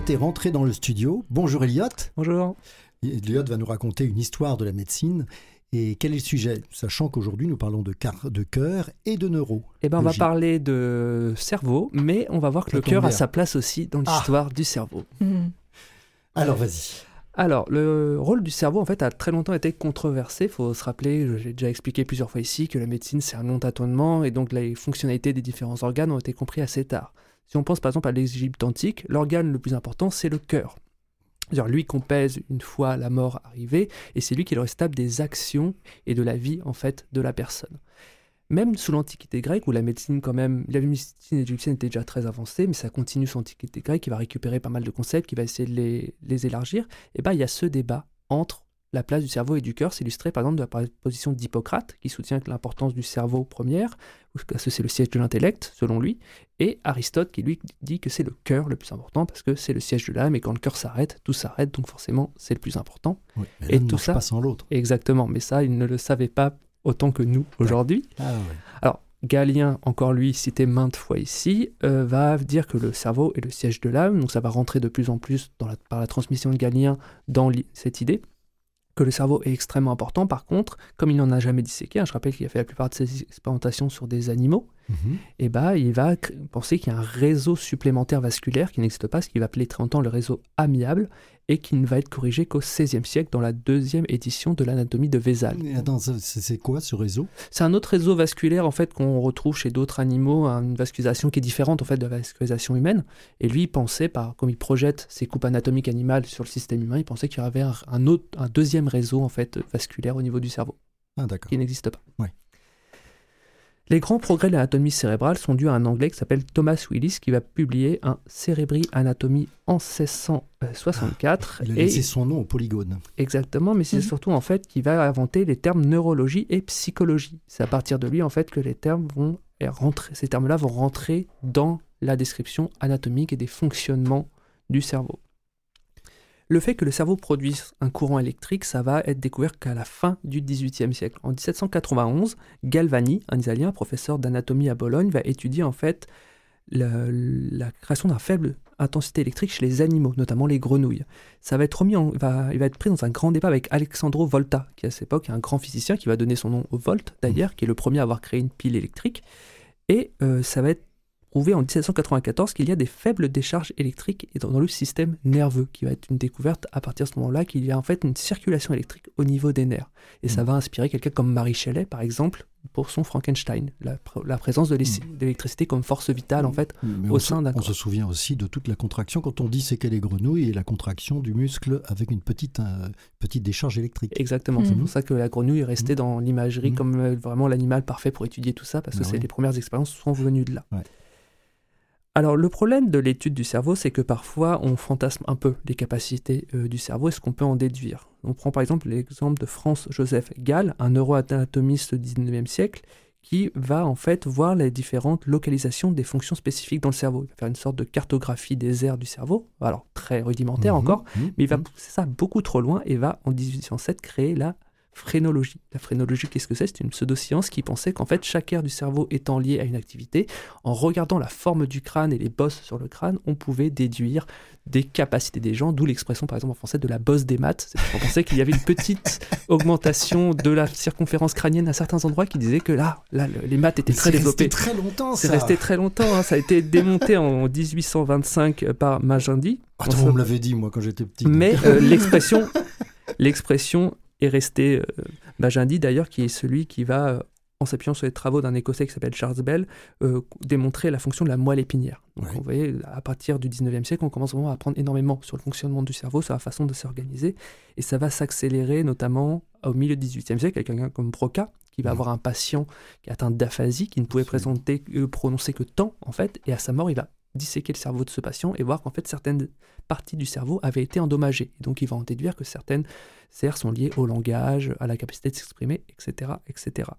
Est rentré dans le studio. Bonjour Elliot. Bonjour. Elliot va nous raconter une histoire de la médecine. Et quel est le sujet? Sachant qu'aujourd'hui nous parlons de, de cœur et de neuro. Eh ben, on va parler de cerveau, mais on va voir que Ça le cœur a sa place aussi dans Ah. l'histoire du cerveau. Mhm. Alors vas-y. Alors, le rôle du cerveau, en fait, a très longtemps été controversé. Il faut se rappeler, j'ai déjà expliqué plusieurs fois ici, que la médecine, c'est un long tâtonnement, et donc les fonctionnalités des différents organes ont été compris assez tard. Si on pense par exemple à l'Égypte antique, l'organe le plus important, c'est le cœur. C'est-à-dire lui qu'on pèse une fois la mort arrivée, et c'est lui qui le responsable des actions et de la vie, en fait, de la personne. Même sous l'Antiquité grecque, où la médecine, quand même, la médecine égyptienne était déjà très avancée, mais ça continue sous l'Antiquité grecque, qui va récupérer pas mal de concepts, qui va essayer de les, élargir, et ben il y a ce débat entre la place du cerveau et du cœur, c'est illustré par exemple de la position d'Hippocrate, qui soutient que l'importance du cerveau première, parce que c'est le siège de l'intellect, selon lui, et Aristote qui lui dit que c'est le cœur le plus important, parce que c'est le siège de l'âme, et quand le cœur s'arrête, tout s'arrête, donc forcément c'est le plus important. Oui, mais Et tout ça- pas sans l'autre. Exactement, mais ça, il ne le savait pas autant que nous aujourd'hui. Ah ouais. Alors, Galien, encore lui, cité maintes fois ici, euh, va dire que le cerveau est le siège de l'âme, donc ça va rentrer de plus en plus dans la- par la transmission de Galien dans cette idée que le cerveau est extrêmement important. Par contre, comme il n'en a jamais disséqué, hein, je rappelle qu'il a fait la plupart de ses expérimentations sur des animaux, Mhm. et bah, il va penser qu'il y a un réseau supplémentaire vasculaire qui n'existe pas, ce qu'il va appeler très longtemps le réseau amiable, et qui ne va être corrigé qu'au XVIe siècle dans la deuxième édition de l'anatomie de Vézal. C'est quoi ce réseau? C'est un autre réseau vasculaire en fait qu'on retrouve chez d'autres animaux, une vascularisation qui est différente en fait de la vascularisation humaine. Et lui, il pensait, par, comme il projette ses coupes anatomiques animales sur le système humain, il pensait qu'il y avait un, autre, un deuxième réseau en fait vasculaire au niveau du cerveau Ah qui n'existe pas. Ouais. Les grands progrès de l'anatomie cérébrale sont dus à un Anglais qui s'appelle Thomas Willis qui va publier un Cerebri Anatomy en 1664. Il a et laissé son nom au polygone. Exactement, mais c'est Mhm. surtout en fait qu'il va inventer les termes neurologie et psychologie. C'est à partir de lui en fait que les termes vont rentrer, ces termes-là vont rentrer dans la description anatomique et des fonctionnements du cerveau. Le fait que le cerveau produise un courant électrique, ça va être découvert qu'à la fin du XVIIIe siècle. En 1791, Galvani, un Italien, professeur d'anatomie à Bologne, va étudier en fait la, la création d'un faible intensité électrique chez les animaux, notamment les grenouilles. Ça va être remis en, va, il va être pris dans un grand débat avec Alexandro Volta, qui à cette époque est un grand physicien qui va donner son nom au Volt d'ailleurs, qui est le premier à avoir créé une pile électrique. Et euh, ça va être prouvé en 1794 qu'il y a des faibles décharges électriques dans dans le système nerveux, qui va être une découverte à partir de ce moment-là qu'il y a en fait une circulation électrique au niveau des nerfs. Et ça va inspirer quelqu'un comme Marie Shelley, par exemple, pour son Frankenstein, la, pr- la présence de l'é- de l'électricité comme force vitale en fait Mais au on, sein se, d'un on corps. se souvient aussi de toute la contraction quand on dit c'est qu'elle est grenouille et la contraction du muscle avec une petite, euh, petite décharge électrique. Exactement, c'est Mhm. pour ça que la grenouille est restée dans l'imagerie comme euh, vraiment l'animal parfait pour étudier tout ça, parce que Bah les premières expériences sont venues de là. Ouais. Alors le problème de l'étude du cerveau, c'est que parfois on fantasme un peu les capacités euh, du cerveau et ce qu'on peut en déduire. On prend par exemple l'exemple de Franz-Joseph Gall, un neuroanatomiste du 19e siècle, qui va en fait voir les différentes localisations des fonctions spécifiques dans le cerveau. Il va faire une sorte de cartographie des aires du cerveau, alors très rudimentaire Mhm, encore, mhm, mais il va mhm. pousser ça beaucoup trop loin et va en 1807 créer la phrénologie. La phrénologie, qu'est-ce que c'est? C'est une pseudo-science qui pensait qu'en fait chaque aire du cerveau étant liée à une activité, en regardant la forme du crâne et les bosses sur le crâne, on pouvait déduire des capacités des gens, d'où l'expression par exemple en français de la bosse des maths. C'est qu'on pensait qu'il y avait une petite augmentation de la circonférence crânienne à certains endroits qui disaient que là, là le- les maths étaient Mais très c'est resté développées. très longtemps C'est ça. resté très longtemps, hein. ça a été démonté en 1825 par Magendie. Attends, on me l'avait dit moi quand j'étais petit. Mais euh, l'expression, l'expression est restée. Euh, Magendie d'ailleurs, qui est celui qui va, euh, en s'appuyant sur les travaux d'un Écossais qui s'appelle Charles Bell, euh, démontrer la fonction de la moelle épinière. Donc, Ouais. vous voyez, à partir du 19e siècle, on commence vraiment à apprendre énormément sur le fonctionnement du cerveau, sur la façon de s'organiser, et ça va s'accélérer notamment au milieu du 18e siècle avec quelqu'un comme Broca, qui va avoir un patient qui est atteint d'aphasie, qui ne pouvait présenter, euh, prononcer que tant, en fait, et à sa mort, il va disséquer le cerveau de ce patient et voir qu'en fait certaines parties du cerveau avaient été endommagées. Et donc il va en déduire que certaines aires sont liées au langage, à la capacité de s'exprimer, etc., etc.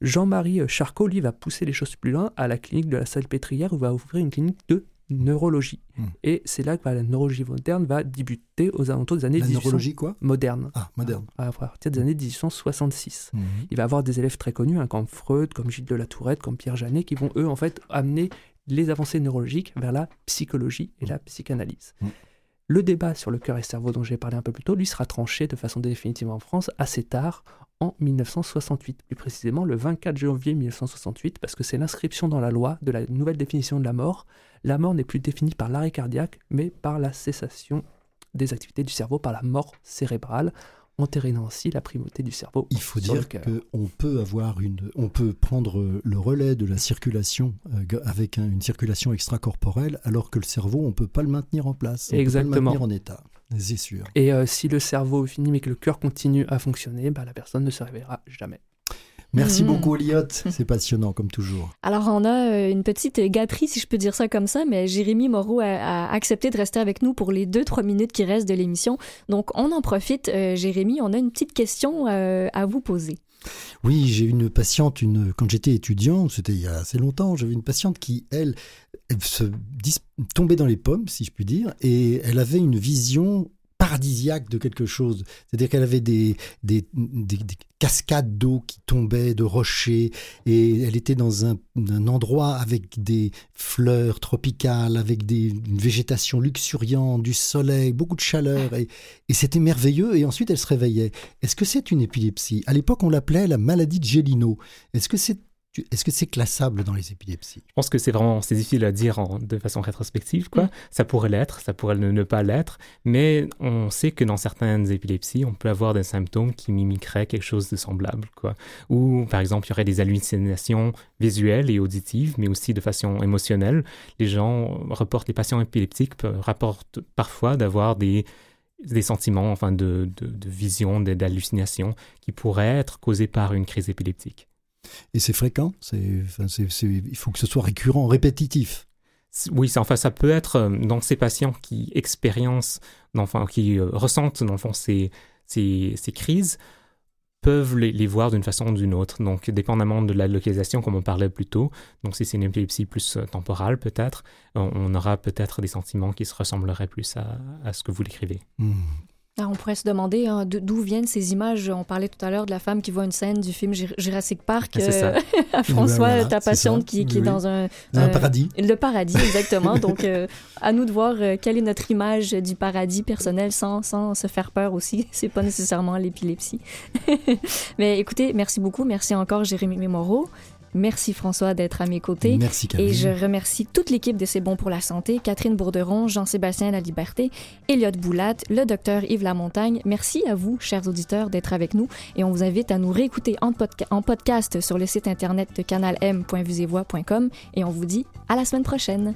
Jean-Marie Charcot, lui, va pousser les choses plus loin à la clinique de la Salpêtrière où il va ouvrir une clinique de neurologie. Hmm. Et c'est là que bah, la neurologie moderne va débuter aux alentours des années La 1800 neurologie quoi? moderne, Ah, moderne. à partir des années 1866 Mhm. il va avoir des élèves très connus, hein, comme Freud, comme Gilles de la Tourette, comme Pierre Janet, qui vont eux en fait amener les avancées neurologiques vers la psychologie et la psychanalyse. Mm. Le débat sur le cœur et cerveau dont j'ai parlé un peu plus tôt, lui sera tranché de façon définitive en France assez tard, en 1968, plus précisément le 24 janvier 1968, parce que c'est l'inscription dans la loi de la nouvelle définition de la mort. La mort n'est plus définie par l'arrêt cardiaque, mais par la cessation des activités du cerveau, par la mort cérébrale, entérinant ainsi la primauté du cerveau. Il faut dire qu'on peut avoir une, on peut prendre le relais de la circulation euh, avec un- une circulation extracorporelle, alors que le cerveau, on peut pas le maintenir en place. On peut pas Exactement. le maintenir en état. C'est sûr. Et euh, si le cerveau finit mais que le cœur continue à fonctionner, bah, la personne ne se réveillera jamais. Merci Mhm. beaucoup, Elliot. C'est passionnant, comme toujours. Alors, on a euh, une petite gâterie, si je peux dire ça comme ça, mais Jérémy Moreau a, a accepté de rester avec nous pour les deux, trois minutes qui restent de l'émission. Donc, on en profite. Euh, Jérémy, on a une petite question euh, à vous poser. Oui, j'ai une patiente, une, quand j'étais étudiant, c'était il y a assez longtemps, j'avais une patiente qui, elle, elle se dis- tombait dans les pommes, si je puis dire, et elle avait une vision paradisiaque de quelque chose. C'est-à-dire qu'elle avait des, des, des- des cascades d'eau qui tombaient de rochers, et elle était dans un, un endroit avec des fleurs tropicales, avec des, une végétation luxuriante, du soleil, beaucoup de chaleur, et, et c'était merveilleux, et ensuite elle se réveillait. Est-ce que c'est une épilepsie? À l'époque, on l'appelait la maladie de Gélino. Est-ce que c'est est-ce que c'est classable dans les épilepsies? Je pense que c'est vraiment c'est difficile à dire en- de façon rétrospective. Quoi. Mm. Ça pourrait l'être, ça pourrait ne, ne pas l'être, mais on sait que dans certaines épilepsies, on peut avoir des symptômes qui mimiqueraient quelque chose de semblable. Quoi. Ou par exemple, il y aurait des hallucinations visuelles et auditives, mais aussi de façon émotionnelle. Les gens reportent, les patients épileptiques rapportent parfois d'avoir des des sentiments, enfin de, de, de vision, d'hallucinations qui pourraient être causés par une crise épileptique. Et c'est fréquent c'est, enfin, c'est- c'est- Il faut que ce soit récurrent, répétitif. Oui, ça, enfin, ça peut être euh, dans ces patients qui expériencent, enfin, qui euh, ressentent, dans le fond, ces, ces, ces crises, peuvent les, les voir d'une façon ou d'une autre. Donc, dépendamment de la localisation, comme on parlait plus tôt, donc si c'est une épilepsie plus euh, temporale, peut-être, on, on aura peut-être des sentiments qui se ressembleraient plus à, à ce que vous décrivez. Hmm. Ah, on pourrait se demander hein, d'où viennent ces images? On parlait tout à l'heure de la femme qui voit une scène du film Jur- Jurassic Park. Ah, ça. à François, Ben voilà, ta patiente qui, qui Oui, est dans un... Un euh, paradis. Le paradis, exactement. Donc, euh, à nous de voir euh, quelle est notre image du paradis personnel sans, sans se faire peur aussi. C'est pas nécessairement l'épilepsie. Mais écoutez, merci beaucoup. Merci encore, Jérémy Moreau. Merci, François, d'être à mes côtés. Merci Camille. Et je remercie toute l'équipe de C'est bon pour la santé, Catherine Bourderon, Jean-Sébastien Laliberté, Elliot Boulat, le docteur Yves Lamontagne. Merci à vous, chers auditeurs, d'être avec nous et on vous invite à nous réécouter en, podca- en podcast sur le site internet de canalm.vusevoix.com et on vous dit à la semaine prochaine.